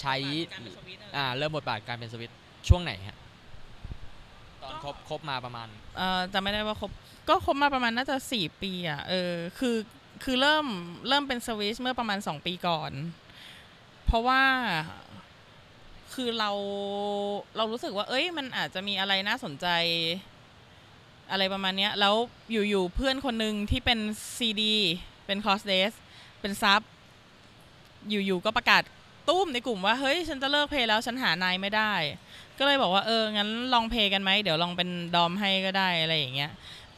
ใช้การเป็นสวิตช์อะไรอ่าเริ่มบทบาทการเป็นสวิตช์ช่วงไหนฮะตอนก็ครบครบมาประมาณเอ่อจำไม่ได้ว่าครบก็ครบมาประมาณน่าจะสี่ปีอะเออคือคือเริ่มเริ่มเป็นสวิชเมื่อประมาณสองปีก่อน เพราะว่าคือเราเรารู้สึกว่า เอ้ย มันอาจจะมีอะไรน่าสนใจ อะไรประมาณเนี้ยแล้วอยู่ๆเพื่อนคนหนึ่งที่เป็นซีดีเป็น cross-dress เป็น sub อยู่ๆก็ประกาศ ตุ้มในกลุ่มว่าเฮ้ยฉันจะเลิก play แล้วฉันหานายไม่ได้ ก็เลยบอกว่าเอองั้นลอง play กันไหมเดี๋ยวลองเป็น dom ให้ก็ได้อะไรอย่างเงี้ย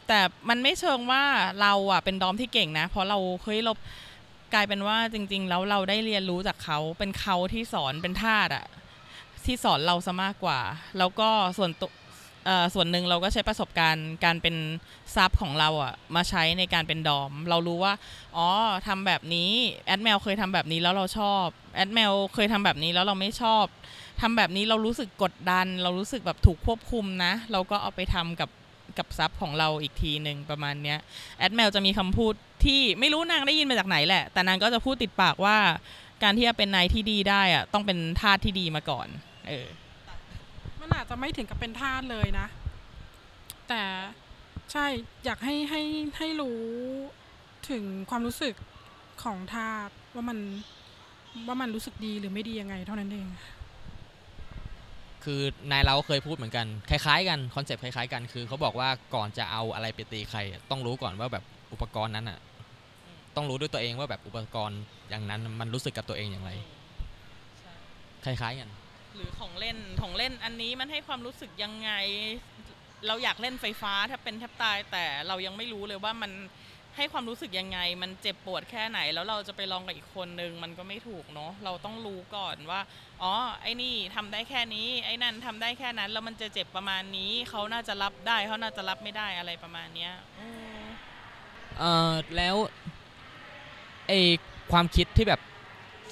แต่มันไม่เชิงว่าเราอะเป็น dom ที่เก่งนะ เพราะเราเฮ้ยเรากลายเป็นว่าจริง ๆ แล้วเราได้เรียนรู้จากเขาเป็นเขาที่สอนเป็นทาสอะที่สอนเราซะมากกว่า แล้วก็ส่วนตัวเออส่วนหนึ่งเราก็ใช้ประสบการณ์การเป็นซับของเราอะมาใช้ในการเป็นดอม เรารู้ว่า อ๋อทำแบบนี้ แอดแมวเคยทำแบบนี้แล้วเราชอบ แอดแมวเคยทำแบบนี้แล้วเราไม่ชอบทำแบบนี้เรารู้สึกกดดัน เรารู้สึกแบบถูกควบคุมนะ เราก็เอาไปทำกับกับซับของเราอีกทีหนึ่งประมาณเนี้ยแอดแมวจะมีคำพูดที่ไม่รู้นางได้ยินมาจากไหนแหละ แต่นางก็จะพูดติดปากว่า การที่จะเป็นนายที่ดีได้อะต้องเป็นทาสที่ดีมาก่อน เออ มันอาจจะไม่ถึงกับเป็นทาสเลยนะ แต่ใช่อยากให้ให้ให้รู้ถึงความรู้สึกของทาสว่ามัน ว่ามันรู้สึกดีหรือไม่ดียังไง เท่านั้นเอง คือนายเราก็เคยพูดเหมือนกัน คล้ายๆ กันคอนเซปต์คล้ายๆกันคือเขาบอกว่าก่อนจะเอาอะไรไปตีใครอะต้องรู้ก่อนว่าแบบอุปกรณ์นั้นอะ ต้องรู้ด้วยตัวเองว่าแบบอุปกรณ์อย่างนั้นมันรู้สึกกับตัวเองอย่างไร คล้ายๆกันหรือของเล่นของเล่นอันนี้มันให้ความรู้สึกยังไง เราอยากเล่นไฟฟ้าถ้าเป็นแทบตายแต่เรายังไม่รู้เลยว่ามัน ให้ความรู้สึกยังไง มันเจ็บปวดแค่ไหน แล้วเราจะไปลองกับอีกคนนึงมันก็ไม่ถูกเนาะเราต้องรู้ก่อนว่าอ๋อไอ้นี่ทำได้แค่นี้ไอ้นั่นทำได้แค่นั้น แล้วมันจะเจ็บประมาณนี้เขาน่าจะรับได้เขาน่าจะรับไม่ได้อะไรประมาณเนี้ยอืมเอ่อแล้วไอความคิดที่แบบ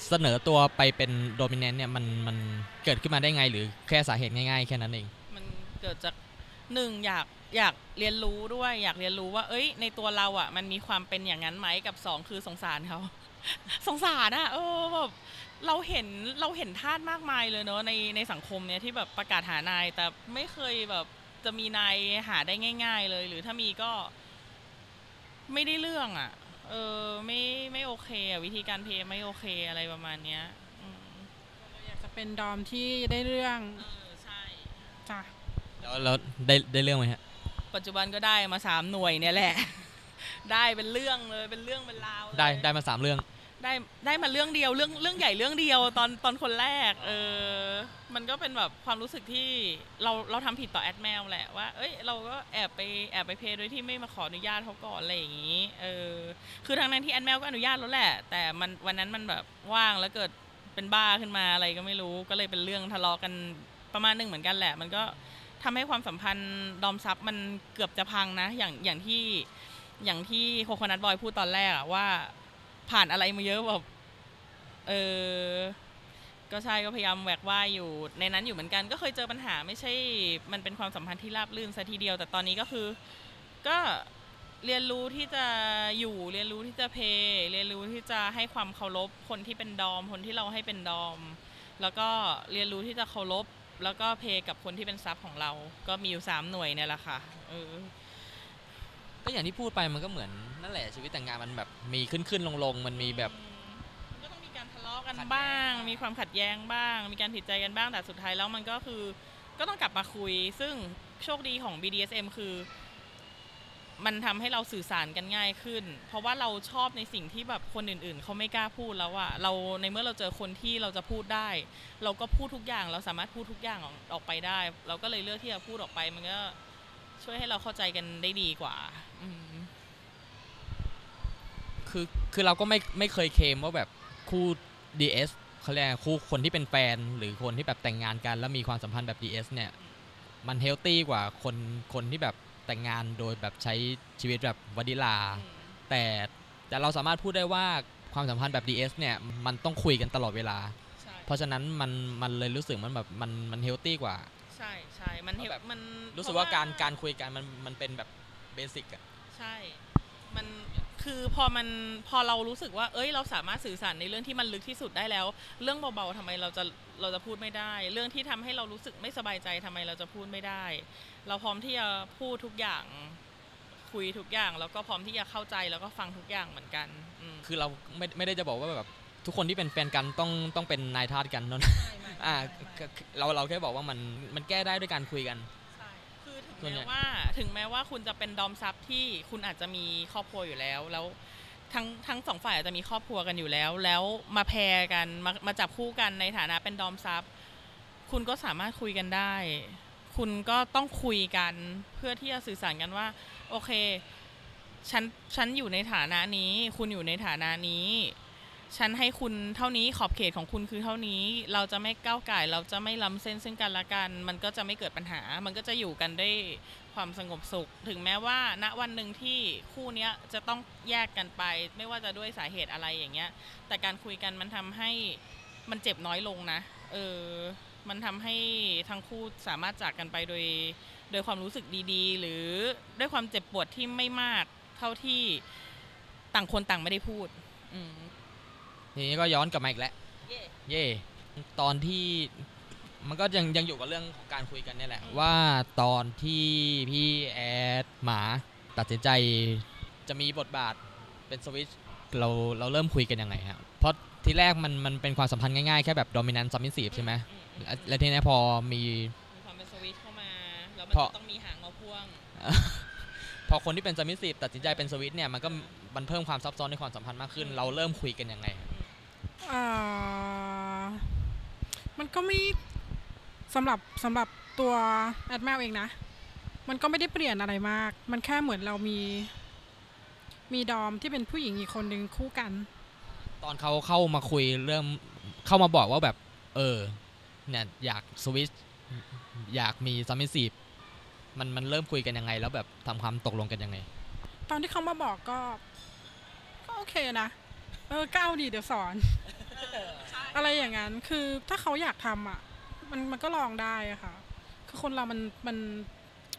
เสนอตัวไปเป็นโดมิเนนต์เนี่ยมันมันเกิดขึ้นมาได้ไงหรือแค่สาเหตุง่ายๆ แค่นั้นเอง มันเกิดจากหนึ่งอยาก อยากเรียนรู้ด้วย อยากเรียนรู้ว่า เอ้ย ในตัวเราอะ มันมีความเป็นอย่างนั้นไหมกับสองคือสงสารเขา สงสารอะ เออแบบเราเห็นเราเห็นทาสมากมายเลยเนอะในในสังคมเนี่ยที่แบบประกาศหานาย แต่ไม่เคยแบบจะมีนายหาได้ง่าย ๆ เลย หรือถ้ามีก็ ไม่ได้เรื่องอะ เออไม่ไม่โอเคอะวิธีการเพลย์ไม่โอเคอะไรประมาณเนี้ยอืมอยากจะเป็นดอมที่ได้เรื่องเออใช่จ้ะแล้วแล้วได้ได้เรื่องไหมฮะ ปัจจุบันก็ได้มาสามหน่วยเนี่ยแหละ ได้เป็นเรื่องเลยเป็นเรื่องเป็นราวเลยได้ได้มาสามเรื่อง ได้ได้มาเรื่องเดียวเรื่องเรื่องใหญ่เรื่องเดียวตอนตอนคนแรกเออมันก็เป็นแบบความรู้สึกที่เราเราทำผิดต่อแอดแมวแหละว่าเอ้ยเราก็แอบไปแอบไปเพย์โดยที่ไม่มาขออนุญาตเขาก่อนอะไรอย่างนี้เออคือทางนั้นที่แอดแมวก็อนุญาตแล้วแหละ แต่มันวันนั้นมันแบบว่างแล้วเกิดเป็นบ้าขึ้นมาอะไรก็ไม่รู้ก็เลยเป็นเรื่องทะเลาะกันประมาณหนึงเหมือนกันแหละ มันก็ ทำให้ความสัมพันธ์ดอมซับมันเกือบจะพังนะ อย่างอย่างที่อย่างที่โคโคนัทบอยพูดตอนแรกอะว่าผ่านอะไรมาเยอะแบบเออก็ใช่ก็พยายามแหวกว่ายอยู่ ในนั้นอยู่เหมือนกัน ก็เคยเจอปัญหาไม่ใช่ มันเป็นความสัมพันธ์ที่ราบรื่นซะทีเดียว แต่ตอนนี้ก็คือ ก็เรียนรู้ที่จะอยู่เรียนรู้ที่จะเพย์เรียนรู้ที่จะให้ความเคารพคนที่เป็นดอม คนที่เราให้เป็นดอม แล้วก็เรียนรู้ที่จะเคารพ แล้วก็เพย์กับคนที่เป็นซับของเรา ก็มีอยู่สามหน่วยเนี่ยแหละค่ะเออก็อย่างที่พูดไปมันก็เหมือนนั่นแหละชีวิตแต่งงานมันแบบมีขึ้นขึ้นลงลงๆมันมีแบบมันก็ต้องมีการทะเลาะกันขัดแย้งบ้าง มีความขัดแย้งบ้าง มีการผิดใจกันบ้างแต่สุดท้ายแล้วมันก็คือ ก็ต้องกลับมาคุย ซึ่งโชคดีของ BDSM คือ มันทำให้เราสื่อสารกันง่ายขึ้น เพราะว่าเราชอบในสิ่งที่แบบคนอื่นๆ เขาไม่กล้าพูดแล้วอะเราในเมื่อเราเจอคนที่เราจะพูดได้ เราก็พูดทุกอย่างเราสามารถพูดทุกอย่างออกออกไปได้ เราก็เลยเลือกที่จะพูดออกไปมันก็ช่วยให้เราเข้าใจกันได้ดีกว่าคือคือเราก็ไม่ไม่เคยเคมว่าแบบคู่ DS เขาเรียกคู่คนที่เป็นแฟน หรือคนที่แบบแต่งงานกัน แล้วมีความสัมพันธ์แบบ DS เนี่ย มันเฮลตี้กว่าคนคนที่แบบ แต่งงานโดยแบบใช้ชีวิตแบบวานิลา แต่แต่เราสามารถพูดได้ว่าความสัมพันธ์แบบ DS เนี่ยมันต้องคุยกันตลอดเวลาใช่เพราะฉะนั้นมันมันเลยรู้สึกมันแบบมันมันเฮลตี้กว่า ใช่ใช่มันเห็นแบบมันรู้สึกเพะว่าการการคุยกันมันมันเป็นแบบเบสิกอะใช่มัน คือพอมันพอเรารู้สึกว่า เอ้ย เราสามารถสื่อสารในเรื่องที่มันลึกที่สุดได้แล้ว เรื่องเบาๆทำไมเราจะเราจะพูดไม่ได้ เรื่องที่ทำให้เรารู้สึกไม่สบายใจทำไมเราจะพูดไม่ได้ เราพร้อมที่จะพูดทุกอย่างคุยทุกอย่าง แล้วก็พร้อมที่จะเข้าใจแล้วก็ฟังทุกอย่างเหมือนกันอืมคือเราไม่ไม่ได้จะบอกว่าแบบทุกคนที่เป็นแฟนกันต้องต้องเป็นนายทาสกันเนอะอ่าคือคือเราเราแค่บอกว่ามันมันแก้ได้ด้วยการคุยกันใช่คือ ถึงแม้ว่าถึงแม้ว่าคุณจะเป็นดอมซับที่คุณอาจจะมีครอบครัวอยู่แล้ว แล้วทั้งทั้งสองฝ่ายอาจจะมีครอบครัวกันอยู่แล้ว แล้วมาแพรกันมามาจับคู่กันในฐานะเป็นดอมซับคุณก็สามารถคุยกันได้ คุณก็ต้องคุยกันเพื่อที่จะสื่อสารกันว่า โอเคฉันฉันอยู่ในฐานะนี้ คุณอยู่ในฐานะนี้ ฉันให้คุณเท่านี้ขอบเขตของคุณคือเท่านี้ เราจะไม่ก้าวไก่เราจะไม่ล้ำเส้นซึ่งกันและกัน มันก็จะไม่เกิดปัญหา มันก็จะอยู่กันได้ความสงบสุข ถึงแม้ว่าณวันหนึ่งที่คู่เนี้ยจะต้องแยกกันไป ไม่ว่าจะด้วยสาเหตุอะไรอย่างเงี้ย แต่การคุยกันมันทำให้มันเจ็บน้อยลงนะ เออ มันทำให้ทั้งคู่สามารถจากกันไปโดย โดยความรู้สึกดีๆ หรือด้วยความเจ็บปวดที่ไม่มากเท่าที่ต่างคนต่างไม่ได้พูด อืม ทีนี้ก็ย้อนกลับมาอีกแล้วเย่ตอนที่มันก็ยังยังอยู่กับเรื่องของการคุยกันเนี่ยแหละอืมว่าตอนที่พี่แอดหมาตัดสินใจจะมีบทบาทเป็นสวิตชเราเราเริ่มคุยกันยังไงครับเพราะทีแรกมันมันเป็นความสัมพันธ์ง่ายๆ แค่แบบ dominant submissive ใช่ไหมอืมและและทีนี้พอมีมีความเป็นสวิตช์เข้ามาแล้วมันเพราะจะต้องมีหางมาพ่วง พอคนที่เป็น submissive ตัดสินใจเป็นสวิตเนี่ยมันก็มันเพิ่มความซับซ้อนในความสัมพันธ์มากขึ้น เราเริ่มคุยกันยังไงครับอ่า มันก็ไม่สำหรับสำหรับตัวแอดแมวเองนะ มันก็ไม่ได้เปลี่ยนอะไรมาก มันแค่เหมือนเรามี มี dom ที่เป็นผู้หญิงอีกคนหนึ่งคู่กัน ตอนเขาเข้ามาคุยเริ่มเข้ามาบอกว่าแบบ เออ เนี่ยอยากสวิตช์อยากมี submissive มันมันเริ่มคุยกันยังไง แล้วแบบทำความตกลงกันยังไง ตอนที่เขามาบอกก็ ก็โอเคนะ เออก้าวดีเดี๋ยวสอน อะไรอย่างนั้น คือถ้าเขาอยากทำอะ มันมันก็ลองได้อะค่ะ คือคนเรามันมัน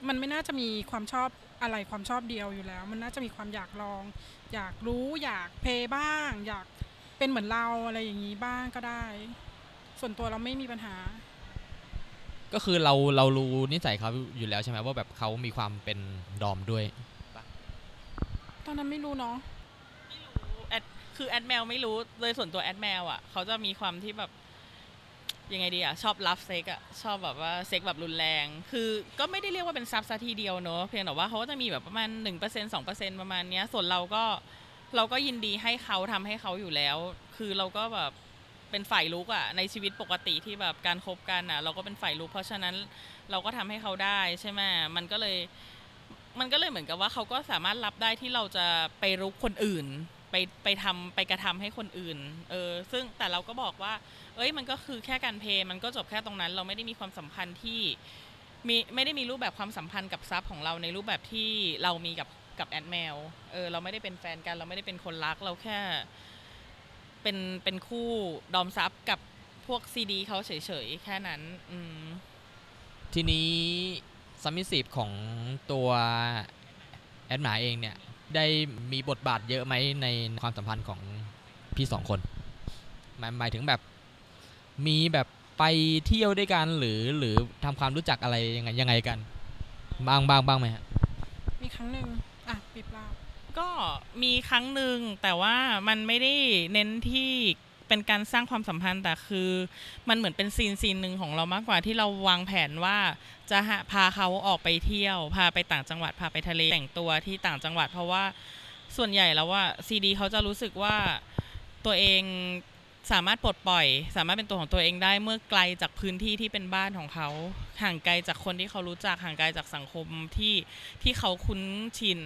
มันไม่น่าจะมีความชอบอะไรความชอบเดียวอยู่แล้ว มันน่าจะมีความอยากลอง อยากรู้อยากเพย์บ้าง อยากเป็นเหมือนเราอะไรอย่างนี้บ้างก็ได้ ส่วนตัวเราไม่มีปัญหา ก็คือเราเรารู้นิสัยเขาอยู่แล้วใช่ไหมว่าแบบเขามีความเป็นดอมด้วยตอนนั้นไม่รู้เนาะไม่รู้แอด คือแอดแมวไม่รู้เลยส่วนตัวแอดแมวอะเขาจะมีความที่แบบยังไงดีอะชอบรับเซ็กอะชอบแบบว่าเซ็กแบบรุนแรง คือก็ไม่ได้เรียกว่าเป็นซับซะทีเดียวเนอะเพียงแต่ว่าเขาก็จะมีแบบประมาณ1% 2%ประมาณเนี้ยส่วนเราก็เราก็ยินดีให้เขาทำให้เขาอยู่แล้ว คือเราก็แบบเป็นฝ่ายลุกอะในชีวิตปกติที่แบบการคบกันอะ เราก็เป็นฝ่ายลุกเพราะฉะนั้นเราก็ทำให้เขาได้ใช่ไหมมันก็เลย มันก็เลยเหมือนกับว่าเขาก็สามารถรับได้ที่เราจะไปรุกคนอื่น ไปไปทำไปกระทำให้คนอื่น เออ ซึ่งแต่เราก็บอกว่า เอ้ย มันก็คือแค่การ play มันก็จบแค่ตรงนั้น เราไม่ได้มีความสัมพันธ์ที่มีไม่ได้มีรูปแบบความสัมพันธ์กับ sub ของเราในรูปแบบที่เรามีกับกับแอดแมว เออ เราไม่ได้เป็นแฟนกัน เราไม่ได้เป็นคนรัก เราแค่ เป็นเป็นคู่ dom sub กับพวกซีดีเขาเฉยๆ แค่นั้น อืม ทีนี้ submissive ของตัวแอดหมาเองเนี่ย ได้มีบทบาทเยอะไหมในความสัมพันธ์ของพี่สองคนหมายหมายถึงแบบมีแบบไปเที่ยวด้วยกันหรือหรือทำความรู้จักอะไรยังไงยังไงกัน บ้างบ้างบ้างไหมฮะมีครั้งหนึ่งอะปิดเล่าก็มีครั้งหนึ่งแต่ว่ามันไม่ได้เน้นที่ เป็นการสร้างความสัมพันธ์แต่คือ มันเหมือนเป็นซีนซีนหนึ่งของเรามากกว่าที่เราวางแผนว่าจะพาเขาออกไปเที่ยว พาไปต่างจังหวัดพาไปทะเลแต่งตัวที่ต่างจังหวัด เพราะว่าส่วนใหญ่แล้วว่าซีดีเขาจะรู้สึกว่าตัวเองสามารถปลดปล่อย สามารถเป็นตัวของตัวเองได้เมื่อไกลจากพื้นที่ที่เป็นบ้านของเขา ห่างไกลจากคนที่เขารู้จักห่างไกลจากสังคมที่ที่เขาคุ้นชิน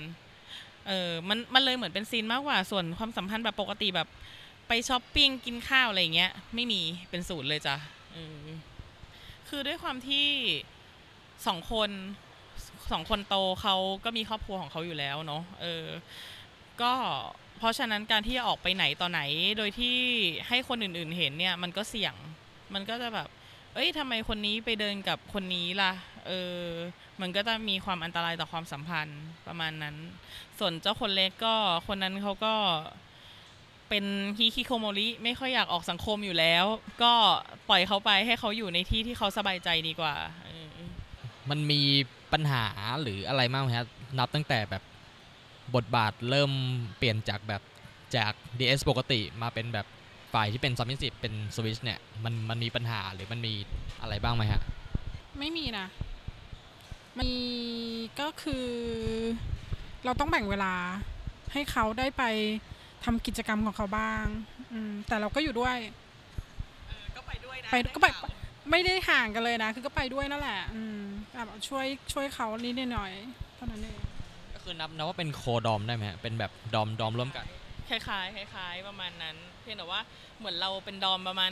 เออมันมันเลยเหมือนเป็นซีนมากกว่าส่วนความสัมพันธ์แบบปกติแบบ ไปช้อปปิ้งกินข้าวอะไรอย่างเงี้ย ไม่มีเป็นศูนย์เลยจ้ะคือด้วยความที่สองคนสองคนโตเขาก็มีครอบครัวของเขาอยู่แล้วเนาะเออ ก็เพราะฉะนั้นการที่จะออกไปไหนต่อไหน โดยที่ให้คนอื่นๆเห็นเนี่ย มันก็เสี่ยง มันก็จะแบบ เอ้ยทำไมคนนี้ไปเดินกับคนนี้ล่ะ เออ มันก็จะมีความอันตรายต่อความสัมพันธ์ประมาณนั้น ส่วนเจ้าคนเล็กก็คนนั้นเขาก็ เป็นฮิคิโคโมริไม่ค่อยอยากออกสังคมอยู่แล้ว ก็ปล่อยเขาไปให้เขาอยู่ในที่ที่เขาสบายใจดีกว่าเออมันมีปัญหาหรืออะไรมากไหมครับนับตั้งแต่แบบบทบาทเริ่มเปลี่ยนจากแบบจาก DS ปกติมาเป็นแบบฝ่ายที่เป็นซัมมิสิฟเป็นสวิชเนี่ยมันมันมีปัญหาหรือมันมีอะไรบ้างไหมฮะ ไม่มีนะ มีก็คือ เราต้องแบ่งเวลาให้เขาได้ไป ทำกิจกรรมของเขาบ้าง อืมแต่เราก็อยู่ด้วยก็ไปด้วยนะไปก็ไปไม่ได้ห่างกันเลยนะ คือก็ไปด้วยนั่นแหละ อืมแบบช่วยช่วยเขานิดหน่อยๆเท่านั้นเองก็คือนับนะว่าเป็นโคดอมได้ไหมฮะเป็นแบบดอมดอมร่วมกันคล้ายๆคล้ายๆประมาณนั้น เพียงแต่ว่าเหมือนเราเป็นดอมประมาณ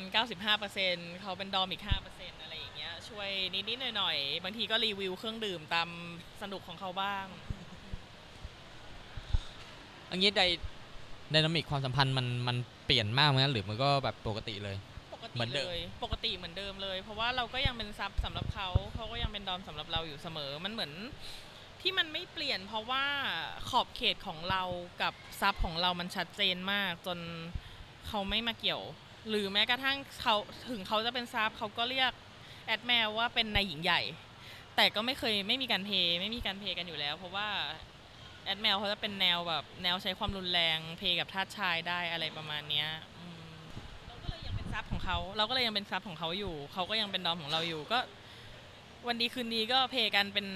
95%เขาเป็นดอมอีก 5%อะไรอย่างเงี้ยช่วยนิดๆหน่อยๆ บางทีก็รีวิวเครื่องดื่มตามสนุกของเขาบ้างอันนี้ได ไดนามิกความสัมพันธ์มันมันเปลี่ยนมากไหมฮะหรือมันก็แบบปกติเลย ปกติเหมือนเดิม เลย ปกติเหมือนเดิมเลย เพราะว่าเราก็ยังเป็นซับสำหรับเขาเขาก็ยังเป็นดอมสำหรับเราอยู่เสมอ มันเหมือนที่มันไม่เปลี่ยน เพราะว่าขอบเขตของเรากับซับของเรามันชัดเจนมาก จนเขาไม่มาเกี่ยว หรือแม้กระทั่งเขาถึงเขาจะเป็นซับเขาก็เรียกแอดแมวว่าเป็นนายหญิงใหญ่ แต่ก็ไม่เคยไม่มีการเพย์ไม่มีการเพย์กันอยู่แล้ว เพราะว่า แอดแมวเขาจะเป็นแนวแบบแนวใช้ความรุนแรง play กับทาสชายได้อะไรประมาณเนี้ยอืมเราก็เลยยังเป็น sub ของเขาเราก็เลยยังเป็น sub ของเขาอยู่ เขาก็ยังเป็น dom ของเราอยู่ก็ วันดีคืนดีก็ play กันเป็น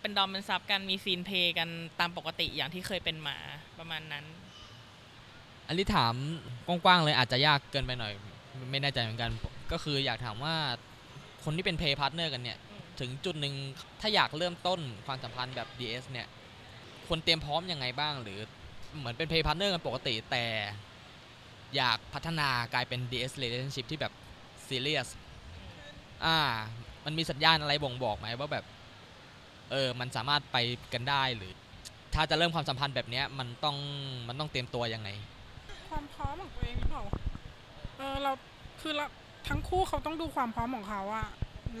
เป็น dom เป็น sub กันมี scene play กันตามปกติอย่างที่เคยเป็นมาประมาณนั้น อันนี้ถามกว้างๆเลยอาจจะยากเกินไปหน่อย ไม่แน่ใจเหมือนกัน ก็คืออยากถามว่าคนที่เป็น play partner กันเนี่ยอืมถึงจุดหนึ่งถ้าอยากเริ่มต้นความสัมพันธ์แบบ DS เนี่ย ควรเตรียมพร้อมยังไงบ้าง หรือเหมือนเป็น play partner กันปกติแต่ อยากพัฒนากลายเป็น DS relationship ที่แบบ serious อ่า มันมีสัญญาณอะไรบ่งบอกไหมว่าแบบ เออ มันสามารถไปกันได้หรือ ถ้าจะเริ่มความสัมพันธ์แบบเนี้ยมันต้องมันต้องเตรียมตัวยังไง ความพร้อมของตัวเองหรือเปล่าเออเราคือเราทั้งคู่เขาต้องดูความพร้อมของเขาอะ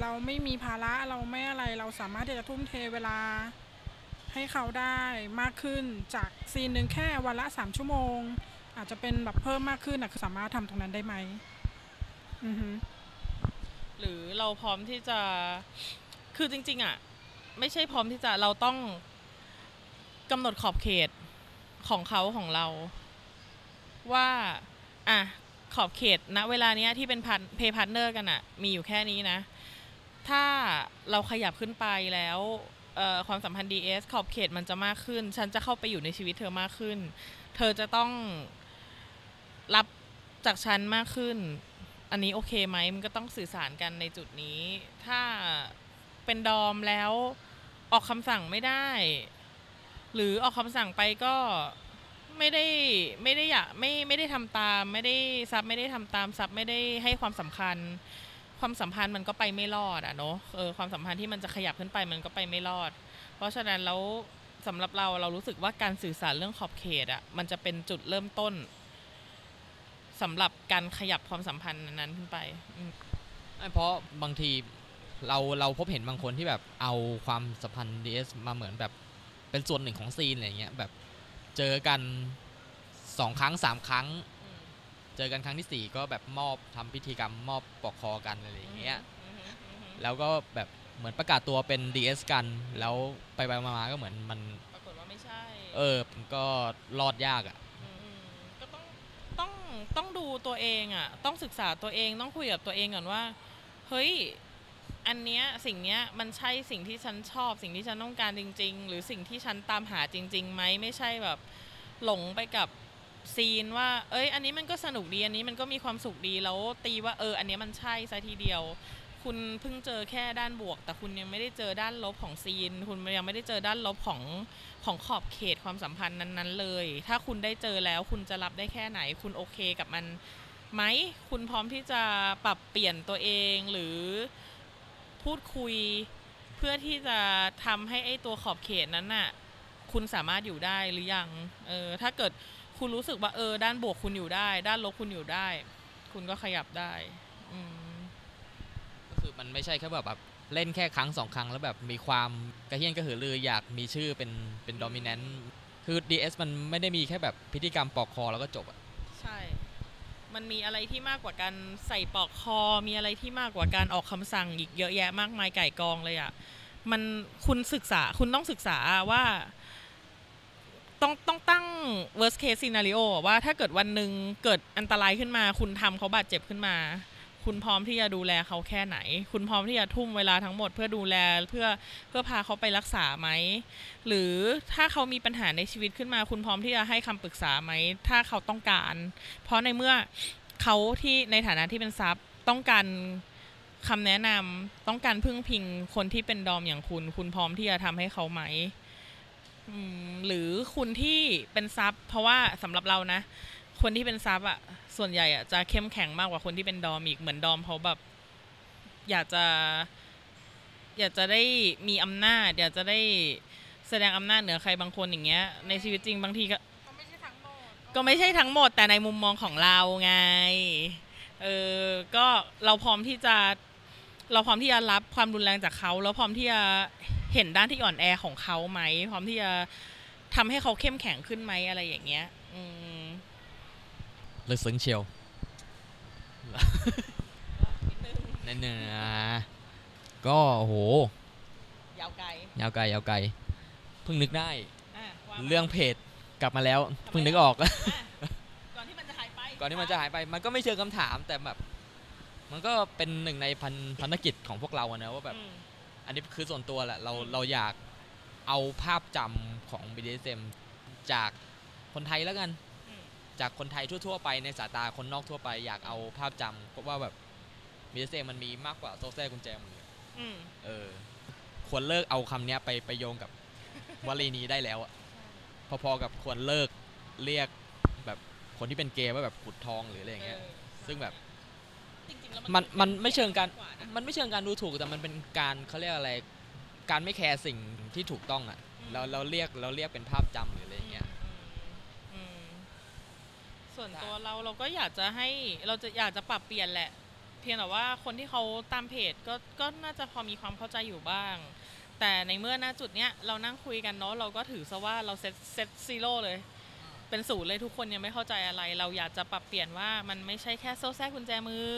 เราไม่มีภาระเราไม่อะไรเราสามารถที่จะทุ่มเทเวลา ให้เขาได้มากขึ้นจากซีนหนึ่งแค่วันละสามชั่วโมง อาจจะเป็นแบบเพิ่มมากขึ้นอะคือสามารถทำตรงนั้นได้ไหมอือฮึหรือเราพร้อมที่จะคือจริง ๆ อะ ไม่ใช่พร้อมที่จะเราต้องกำหนดขอบเขตของเขาของเรา ว่าอะขอบเขตณเวลาเนี้ยที่เป็น play partner กันอะมีอยู่แค่นี้นะ ถ้าเราขยับขึ้นไปแล้ว ความสัมพันธ์ DS ขอบเขตมันจะมากขึ้น ฉันจะเข้าไปอยู่ในชีวิตเธอมากขึ้น เธอจะต้องรับจากฉันมากขึ้น อันนี้โอเคไหมมันก็ต้องสื่อสารกันในจุดนี้ ถ้าเป็นดอมแล้วออกคำสั่งไม่ได้ หรือออกคำสั่งไปก็ไม่ได้ไม่ได้อยากไม่ไม่ได้ทำตาม ไม่ได้ซับไม่ได้ทำตามซับไม่ได้ให้ความสำคัญ ความสัมพันธ์มันก็ไปไม่รอดอะเนาะเออความสัมพันธ์ที่มันจะขยับขึ้นไปมันก็ไปไม่รอด เพราะฉะนั้นแล้วสำหรับเราเรารู้สึกว่าการสื่อสารเรื่องขอบเขตอะมันจะเป็นจุดเริ่มต้นสำหรับการขยับความสัมพันธ์นั้นขึ้นไปอืมไม่เพราะบางทีเราเราพบเห็นบางคนที่แบบเอาความสัมพันธ์ DS มาเหมือนแบบเป็นส่วนหนึ่งของซีนอะไรเงี้ยแบบเจอกันสองครั้งสามครั้ง เจอกันครั้งที่สี่ก็แบบมอบทำพิธีกรรมมอบปลอกคอกันอะไรอย่างเงี้ยแล้วก็แบบเหมือนประกาศตัวเป็น DS กัน แล้วไปไปมาๆก็เหมือนมันปรากฏว่าไม่ใช่ เออมันก็รอดยากอะ่ะมก็ต้องต้องต้องดูตัวเองอะ่ะ ต้องศึกษาตัวเองต้องคุยกับตัวเองก่อนว่า เฮ้ยอันเนี้ยสิ่งเนี้ยมันใช่สิ่งที่ฉันชอบ สิ่งที่ฉันต้องการจริง ๆ หรือสิ่งที่ฉันตามหาจริงๆไหมไม่ใช่แบบหลงไปกับ ซีนว่า เอ้ย อันนี้มันก็สนุกดีอันนี้มันก็มีความสุขดีแล้วตีว่าเออ อันนี้มันใช่ซะทีเดียว คุณเพิ่งเจอแค่ด้านบวก แต่คุณยังไม่ได้เจอด้านลบของซีน คุณยังไม่ได้เจอด้านลบของของขอบเขตความสัมพันธ์นั้น ๆ เลย ถ้าคุณได้เจอแล้วคุณจะรับได้แค่ไหน คุณโอเคกับมันไหมคุณพร้อมที่จะปรับเปลี่ยนตัวเองหรือพูดคุยเพื่อที่จะทำให้ไอ้ตัวขอบเขตนั้นน่ะ คุณสามารถอยู่ได้หรือยังเออถ้าเกิด คุณรู้สึกว่าเออ ด้านบวกคุณอยู่ได้ ด้านลบคุณอยู่ได้ คุณก็ขยับได้อืมก็คือมันไม่ใช่แค่แบบแบบเล่นแค่ครั้งสองครั้งแล้วแบบมีความกระเฮี้ยนกระหือรืออยากมีชื่อเป็นเป็นดอมิเนนต์คือ DS มันไม่ได้มีแค่แบบพิธีกรรมปอกคอแล้วก็จบอะใช่ มันมีอะไรที่มากกว่าการใส่ปลอกคอ มีอะไรที่มากกว่าการออกคำสั่งอีกเยอะแยะมากมายไก่กองเลยอะ่ะมันคุณศึกษาคุณต้องศึกษาว่า ต้องต้องตั้ง worst case scenario อว่าถ้าเกิดวันหนึ่งเกิดอันตรายขึ้นมา คุณทำเขาบาดเจ็บขึ้นมา คุณพร้อมที่จะดูแลเขาแค่ไหน คุณพร้อมที่จะทุ่มเวลาทั้งหมดเพื่อดูแลเพื่อเพื่อพาเขาไปรักษาไหม หรือถ้าเขามีปัญหาในชีวิตขึ้นมา คุณพร้อมที่จะให้คำปรึกษาไหม ถ้าเขาต้องการ เพราะในเมื่อเขาที่ในฐานะที่เป็นซับต้องการคำแนะนำต้องการพึ่งพิงคนที่เป็นดอมอย่างคุณ คุณพร้อมที่จะทำให้เขาไหม หรือคุณที่เป็นซับเพราะว่าสำหรับเรานะ คนที่เป็นซับอะส่วนใหญ่อะจะเข้มแข็งมากกว่าคนที่เป็นดอมอีกเหมือนดอมเขาแบบ อยากจะ อยากจะได้มีอำนาจ อยากจะได้แสดงอำนาจเหนือใครบางคนอย่างเงี้ย ในชีวิตจริงบางทีก็ก็ไม่ใช่ทั้งหมดก็ไม่ใช่ทั้งหมดแต่ในมุมมองของเราไง เออ ก็เราพร้อมที่จะ เราพร้อมที่จะรับความรุนแรงจากเขา แล้วพร้อมที่จะ เห็นด้านที่อ่อนแอของเขาไหมพร้อมที่จะทำให้เขาเข้มแข็งขึ้นไหมอะไรอย่างเงี้ย อืมลึกซึ้งเชียวนั่นเนอะก็โอ้โห ยาวไกล ยาวไกล ยาวไกล เพิ่งนึกได้อะว่ามาเรื่องเพจกลับมาแล้ว เพิ่งนึกออกอะก่อนที่มันจะหายไป ก่อนที่มันจะหายไป มันก็ไม่เชิงคำถามแต่แบบ มันก็เป็นหนึ่งในพันพันธกิจของพวกเราอะนะว่าแบบ อืมอันนี้คือส่วนตัวแหละเราอืมเราอยากเอาภาพจำของ BDSM จากคนไทยแล้วกัน อืม จากคนไทยทั่ว ๆ ไปในสายตาคนนอกทั่วไป อยากเอาภาพจำเพราะว่าแบบ BDSM มันมีมากกว่าโซ่แซ่กุญแจมืออืมเออ ควรเลิกเอาคำเนี้ยไปไปโยงกับวลีนี้ได้แล้วอะพอๆกับควรเลิกเรียกแบบคนที่เป็นเกย์ว่าแบบขุดทองหรืออะไรอย่างเงี้ยออซึ่งแบบจริงๆแล้ว มันมันคือไม่เชิงการกว่านะมันไม่เชิงการดูถูกแต่มันเป็นการเขาเรียกอะไร การไม่ care สิ่งที่ถูกต้องอะ่ะอืมเราเราเรียกเราเรียกเป็นภาพจำหรืออะไรอย่างเงี้ย อืมส่วนใช่ตัวเราเราก็อยากจะให้เราจะอยากจะปรับเปลี่ยนแหละ เพียงแต่ว่าคนที่เขาตามเพจก็ก็น่าจะพอมีความเข้าใจอยู่บ้าง แต่ในเมื่อณจุดเนี้ยเรานั่งคุยกันเนาะเราก็ถือซะว่าเรา set set zero เลย เป็นศูนย์เลยทุกคนยังไม่เข้าใจอะไร เราอยากจะปรับเปลี่ยนว่ามันไม่ใช่แค่โซ่แส้กุญแจมือ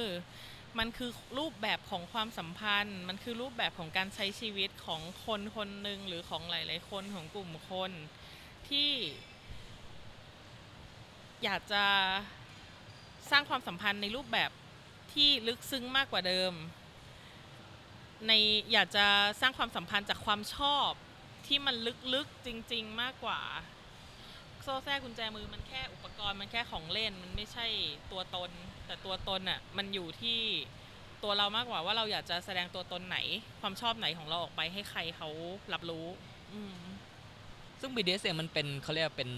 มันคือรูปแบบของความสัมพันธ์ มันคือรูปแบบของการใช้ชีวิตของคนคนหนึ่งหรือของหลาย ๆ คนของกลุ่มคน ที่ อยากจะสร้างความสัมพันธ์ในรูปแบบที่ลึกซึ้งมากกว่าเดิม ในอยากจะสร้างความสัมพันธ์จากความชอบที่มันลึกๆจริง ๆ มากกว่า โซ่แทรกกุญแจมือมันแค่อุปกรณ์มันแค่ของเล่นมันไม่ใช่ตัวตน แต่ตัวตนอะมันอยู่ที่ตัวเรามากกว่าว่าเราอยากจะแสดงตัวตนไหน ความชอบไหนของเราออกไปให้ใครเขารับรู้ อืมซึ่ง BDSM มันเป็นเขาเรียกว่าเป็น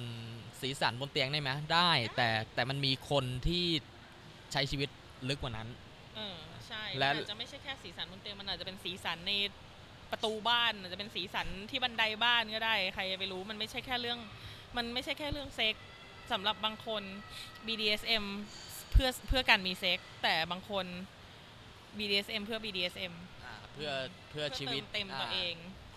สีสันบนเตียงได้ไหมได้ แต่แต่มันมีคนที่ใช้ชีวิตลึกกว่านั้น เออใช่และมันอาจจะไม่ใช่แค่สีสันบนเตียงมันอาจจะเป็นสีสันในประตูบ้านอาจจะเป็นสีสันที่บันไดบ้านก็ได้ ใครจะไปรู้มันไม่ใช่แค่เรื่อง มันไม่ใช่แค่เรื่องเซ็กส์สำหรับบางคน BDSM เพื่อเพื่อการมีเซ็กส์แต่บางคน BDSM เพื่อ BDSM อ่าเพื่อเพื่อเพื่อชีวิตเติมเต็มตัวเอง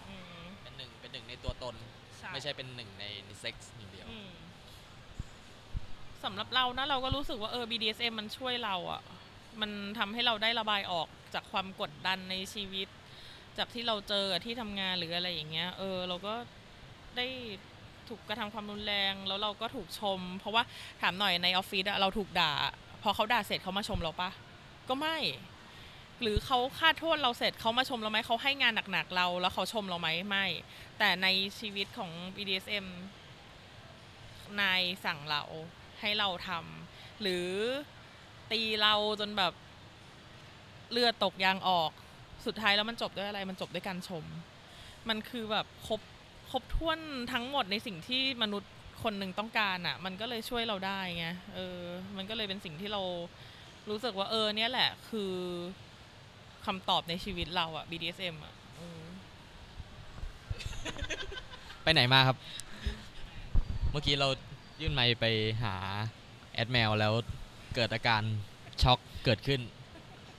อืมเป็นหนึ่งเป็นหนึ่งในตัวตนใช่ไม่ใช่เป็นหนึ่งในเซ็กส์อย่างเดียว อืมสำหรับเรานะเราก็รู้สึกว่าเออ BDSM มันช่วยเราอะ่ะมันทำให้เราได้ระบายออกจากความกดดันในชีวิต จากที่เราเจอที่ทำงานหรืออะไรอย่างเงี้ย เออ เราก็ได้ ถูกกระทำความรุนแรง แล้วเราก็ถูกชม เพราะว่าถามหน่อยในออฟฟิศเราถูกด่า พอเขาด่าเสร็จเขามาชมเราปะก็ไม่ หรือเขาคาดโทษเราเสร็จเขามาชมเราไหมเขาให้งานหนักๆเราแล้วเขาชมเราไหมไม่ แต่ในชีวิตของ BDSM นายสั่งเราให้เราทำหรือตีเราจนแบบเลือดตกยางออก สุดท้ายแล้วมันจบด้วยอะไร มันจบด้วยการชม มันคือแบบครบ รบถ้วนทั้งหมดในสิ่งที่มนุษย์คนหนึ่งต้องการอะ่ะ มันก็เลยช่วยเราได้ไงเออ มันก็เลยเป็นสิ่งที่เรารู้สึกว่าเออ เนี่ยแหละคือคำตอบในชีวิตเราอะ BDSM อะอืมไปไหนมาครับ เมื่อกี้เรายื่นไมค์ไปหาแอดแมวแล้วเกิดอาการช็อกเกิดขึ้น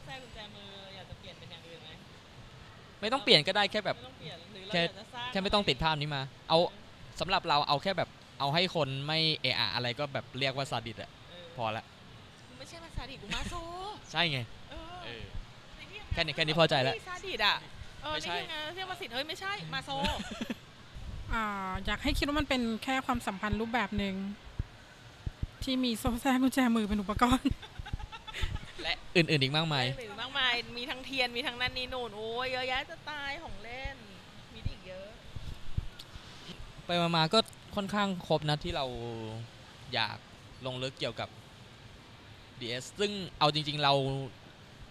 แทรกกุญแจมืออยากจะเปลี่ยนเป็นอย่างอื่นไหมไม่ต้องเปลี่ยนก็ได้แค่แบบ ไม่ต้องเปลี่ยนหรือเรา แค่อยากจะสร้างแค่ไม่ต้องติดภาพนี้มา เอาสำหรับเราเอาแค่แบบเอาให้คนไม่เอะอะอะไรก็แบบเรียกว่าซาดิสอะเออพอละกูไม่ใช่มาซาดิสกูมาโซใช่ไงเออเออในที่ทำงาแค่นี้แค่นี้พอใจแล้วเฮ้ยซาดิสอะเออไม่ในใช่ที่ทำงานเรียกว่าสิทธิ์เฮ้ยไม่ใช่มาโซอ่าอยากให้คิดว่ามันเป็นแค่ความสัมพันธ์รูปแบบหนึ่งที่มีโซ่แทรกกุญแจมือเป็นอุปกรณ์ และอื่นๆอีกมากมายหรือมากมาย มีทั้งเทียนมีทั้งนั่นนี่นู่นโอ้ยเยอะแยะจะตายของเล่นมีอีกเยอะ ไปมาๆก็ค่อนข้างครบนะที่เราอยากลงลึกเกี่ยวกับ DS ซึ่งเอาจริง ๆเรา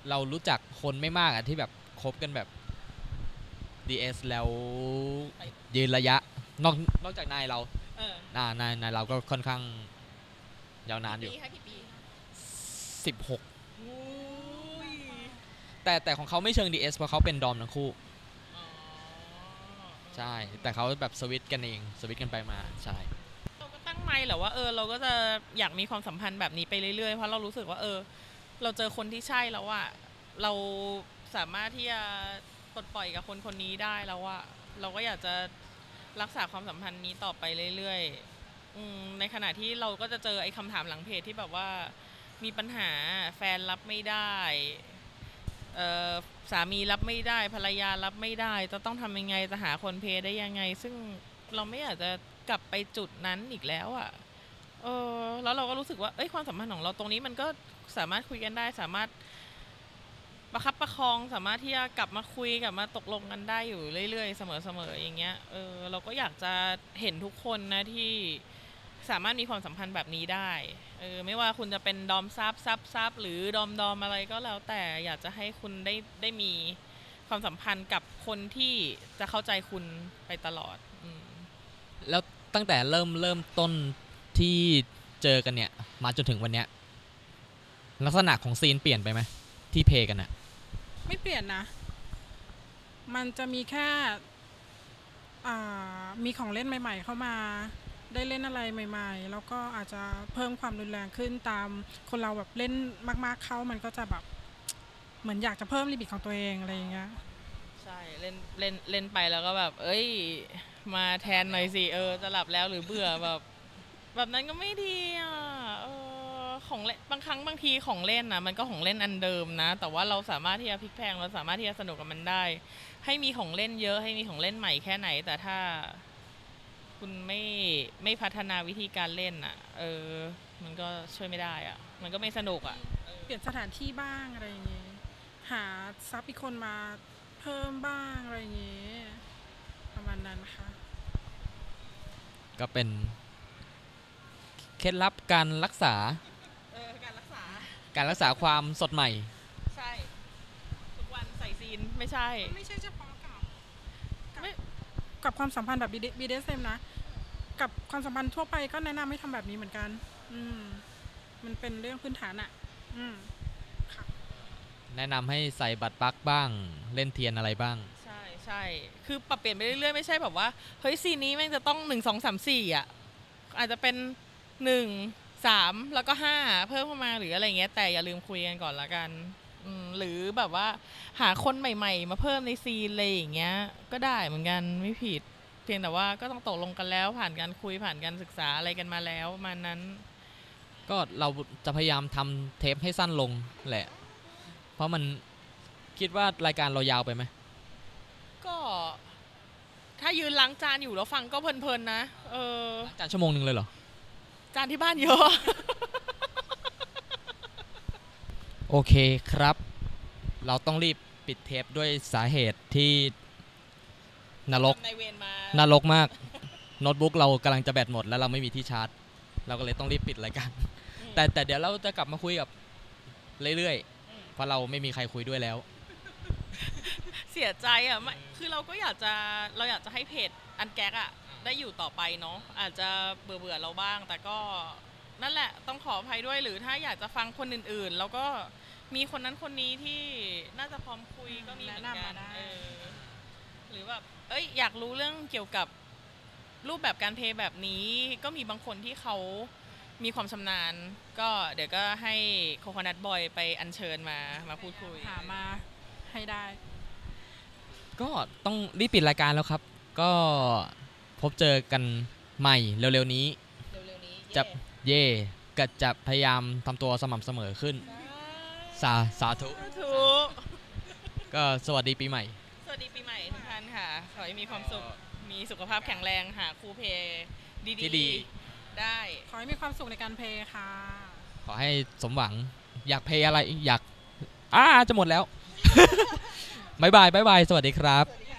เรารู้จักคนไม่มากอะที่แบบคบกันแบบ DS แล้วยืนระยะ นอกนอกจากนายเราเอออ่านายนายเราก็ค่อนข้างยาวนานอยู่ ปีคะกี่ปี16อุ้ยแต่แต่ของเขาไม่เชิง DS เพราะเขาเป็นดอมทั้งคู่อ๋อ ใช่ แต่เขาแบบสวิตช์กันเองสวิตช์กันไปมาใช่ เราก็ตั้งไม่แหละว่าเออเราก็จะอยากมีความสัมพันธ์แบบนี้ไปเรื่อยๆ เพราะเรารู้สึกว่าเออ เราเจอคนที่ใช่แล้วอะเราสามารถที่จะปลดปล่อยกับคนคนนี้ได้แล้วอะเราก็อยากจะรักษาความสัมพันธ์นี้ต่อไปเรื่อยๆอืมในขณะที่เราก็จะเจอไอ้คำถามหลังเพจที่แบบว่า มีปัญหาแฟนรับไม่ได้เอ่อ สามีรับไม่ได้ภรรยารับไม่ได้ จะต้องทำยังไงจะหาคนเพย์ได้ยังไง ซึ่งเราไม่อยากจะกลับไปจุดนั้นอีกแล้วอะ่ะเออแล้วเราก็รู้สึกว่าเอ้ยความสัมพันธ์ของเราตรงนี้มันก็สามารถคุยกันได้สามารถประคับประคองสามารถที่จะกลับมาคุยกลับมาตกลงกันได้อยู่เรื่อยๆ เสมอๆอย่างเงี้ยเออเราก็อยากจะเห็นทุกคนนะที่สามารถมีความสัมพันธ์แบบนี้ได้ ออไม่ว่าคุณจะเป็น dom sub sub sub หรือ dom dom อะไรก็แล้วแต่อยากจะให้คุณได้ได้มีความสัมพันธ์กับคนที่จะเข้าใจคุณไปตลอดอืมแล้วตั้งแต่เริ่มเริ่มต้นที่เจอกันเนี่ย มาจนถึงวันเนี้ยลักษณะของซีนเปลี่ยนไปไหมที่เพลย์กันอะไม่เปลี่ยนนะ มันจะมีแค่อ่ามีของเล่นใหม่ ๆ เข้ามา ได้เล่นอะไรใหม่ ๆ แล้วก็อาจจะเพิ่มความรุนแรงขึ้นตามคนเราแบบเล่นมาก ๆ เข้ามันก็จะแบบเหมือนอยากจะเพิ่มลิมิตของตัวเองอะไรอย่างเงี้ยใช่เล่นเล่นเล่นไปแล้วก็แบบ เอ้ย มาแทนหน่อยสิเออจะหลับแล้วหรือเบื่อแบบ แบบนั้นก็ไม่ดีอะเออของเล่นบางครั้งบางทีของเล่นนะมันก็ของเล่นอันเดิมนะ แต่ว่าเราสามารถที่จะพลิกแพลงเราสามารถที่จะสนุกกับมันได้ ให้มีของเล่นเยอะให้มีของเล่นใหม่แค่ไหน แต่ถ้า คุณไม่ไม่พัฒนาวิธีการเล่นอะ เออ มันก็ช่วยไม่ได้อะ มันก็ไม่สนุกอะ เปลี่ยนสถานที่บ้างอะไรอย่างเงี้ยหาซับอีกคนมาเพิ่มบ้างอะไรอย่างเงี้ยประมาณนั้นนะคะก็เป็น เคล็ดลับการรักษา เออ การรักษา การรักษาความสดใหม่ ใช่ ทุกวันใส่ซีนไม่ใช่ ไม่ใช่เฉพาะกับกับไม่กับความสัมพันธ์แบบ BDSM นะ กับความสัมพันธ์ทั่วไปก็แนะนำให้ทำแบบนี้เหมือนกัน อืม มันเป็นเรื่องพื้นฐานอะอืมแนะนำให้ใส่บัตรปลั๊กบ้าง เล่นเทียนอะไรบ้าง ใช่ใช่คือปรับเปลี่ยนไปเรื่อยๆไม่ใช่แบบว่าเฮ้ยซีนนี้แม่งจะต้องหนึ่งสองสามสี่อะ อาจจะเป็นหนึ่งสามแล้วก็ห้าเพิ่มเข้ามาหรืออะไรเงี้ย แต่อย่าลืมคุยกันก่อนละกันอืมหรือแบบว่าหาคนใหม่ ๆ มาเพิ่มในซีนอะไรอย่างเงี้ย ก็ได้เหมือนกันไม่ผิด เพียงแต่ว่าก็ต้องตกลงกันแล้ว ผ่านการคุยผ่านการศึกษาอะไรกันมาแล้วประมาณนั้น ก็เราจะพยายามทำเทปให้สั้นลงแหละ เพราะมันคิดว่ารายการเรายาวไปไหมก็ถ้ายืนล้างจานอยู่แล้วฟังก็เพลินๆนะ เออจานชั่วโมงหนึ่งเลยเหรอ จานที่บ้านเยอะ โอเคครับ เราต้องรีบปิดเทปด้วยสาเหตุที่ นรก ในเวรมา นรกมากโน้ตบุ๊กเรากำลังจะแบตหมดแล้วเราไม่มีที่ชาร์จ เราก็เลยต้องรีบปิดรายการอืมแต่แต่เดี๋ยวเราจะกลับมาคุยกับเรื่อยอืมๆเพราะเราไม่มีใครคุยด้วยแล้ว เสียใจอะไม่คือเราก็อยากจะเราอยากจะให้เพจอันแก๊กอะได้อยู่ต่อไปเนาะอาจจะเบื่อเบื่อๆเราบ้าง แต่ก็นั่นแหละต้องขออภัยด้วยหรือถ้าอยากจะฟังคนอื่นๆ แล้วก็มีคนนั้นคนนี้ที่น่าจะพร้อมคุยก็มีเหมือนแนะนำกัมานได้ เออหรือแบบ เอ้ยอยากรู้เรื่องเกี่ยวกับรูปแบบการเพลย์แบบนี้ ก็มีบางคนที่เขามีความชำนาญ ก็เดี๋ยวก็ให้โคคอนัทบอยไปอัญเชิญมามาพูดคุย หามาให้ได้ ก็ต้องรีบปิดรายการแล้วครับ ก็พบเจอกันใหม่เร็วๆนี้ เร็วๆนี้จะเย่ก็จะพยายามทำตัวสม่ำเสมอขึ้น สาสาธุ ถูกก็สวัสดีปีใหม่ สวัสดีปีใหม่ทุกท่าน ค่ะ ขอให้มีความสุข มีสุขภาพแข็งแรงหาคู่ playดีที่ดีๆ ได้ ขอให้มีความสุขในการ play ค่ะ ขอให้สมหวังอยาก play อะไรอยากอ่าจะหมดแล้วบ๊ายบายบ๊ายบายสวัสดีครับสวัสดี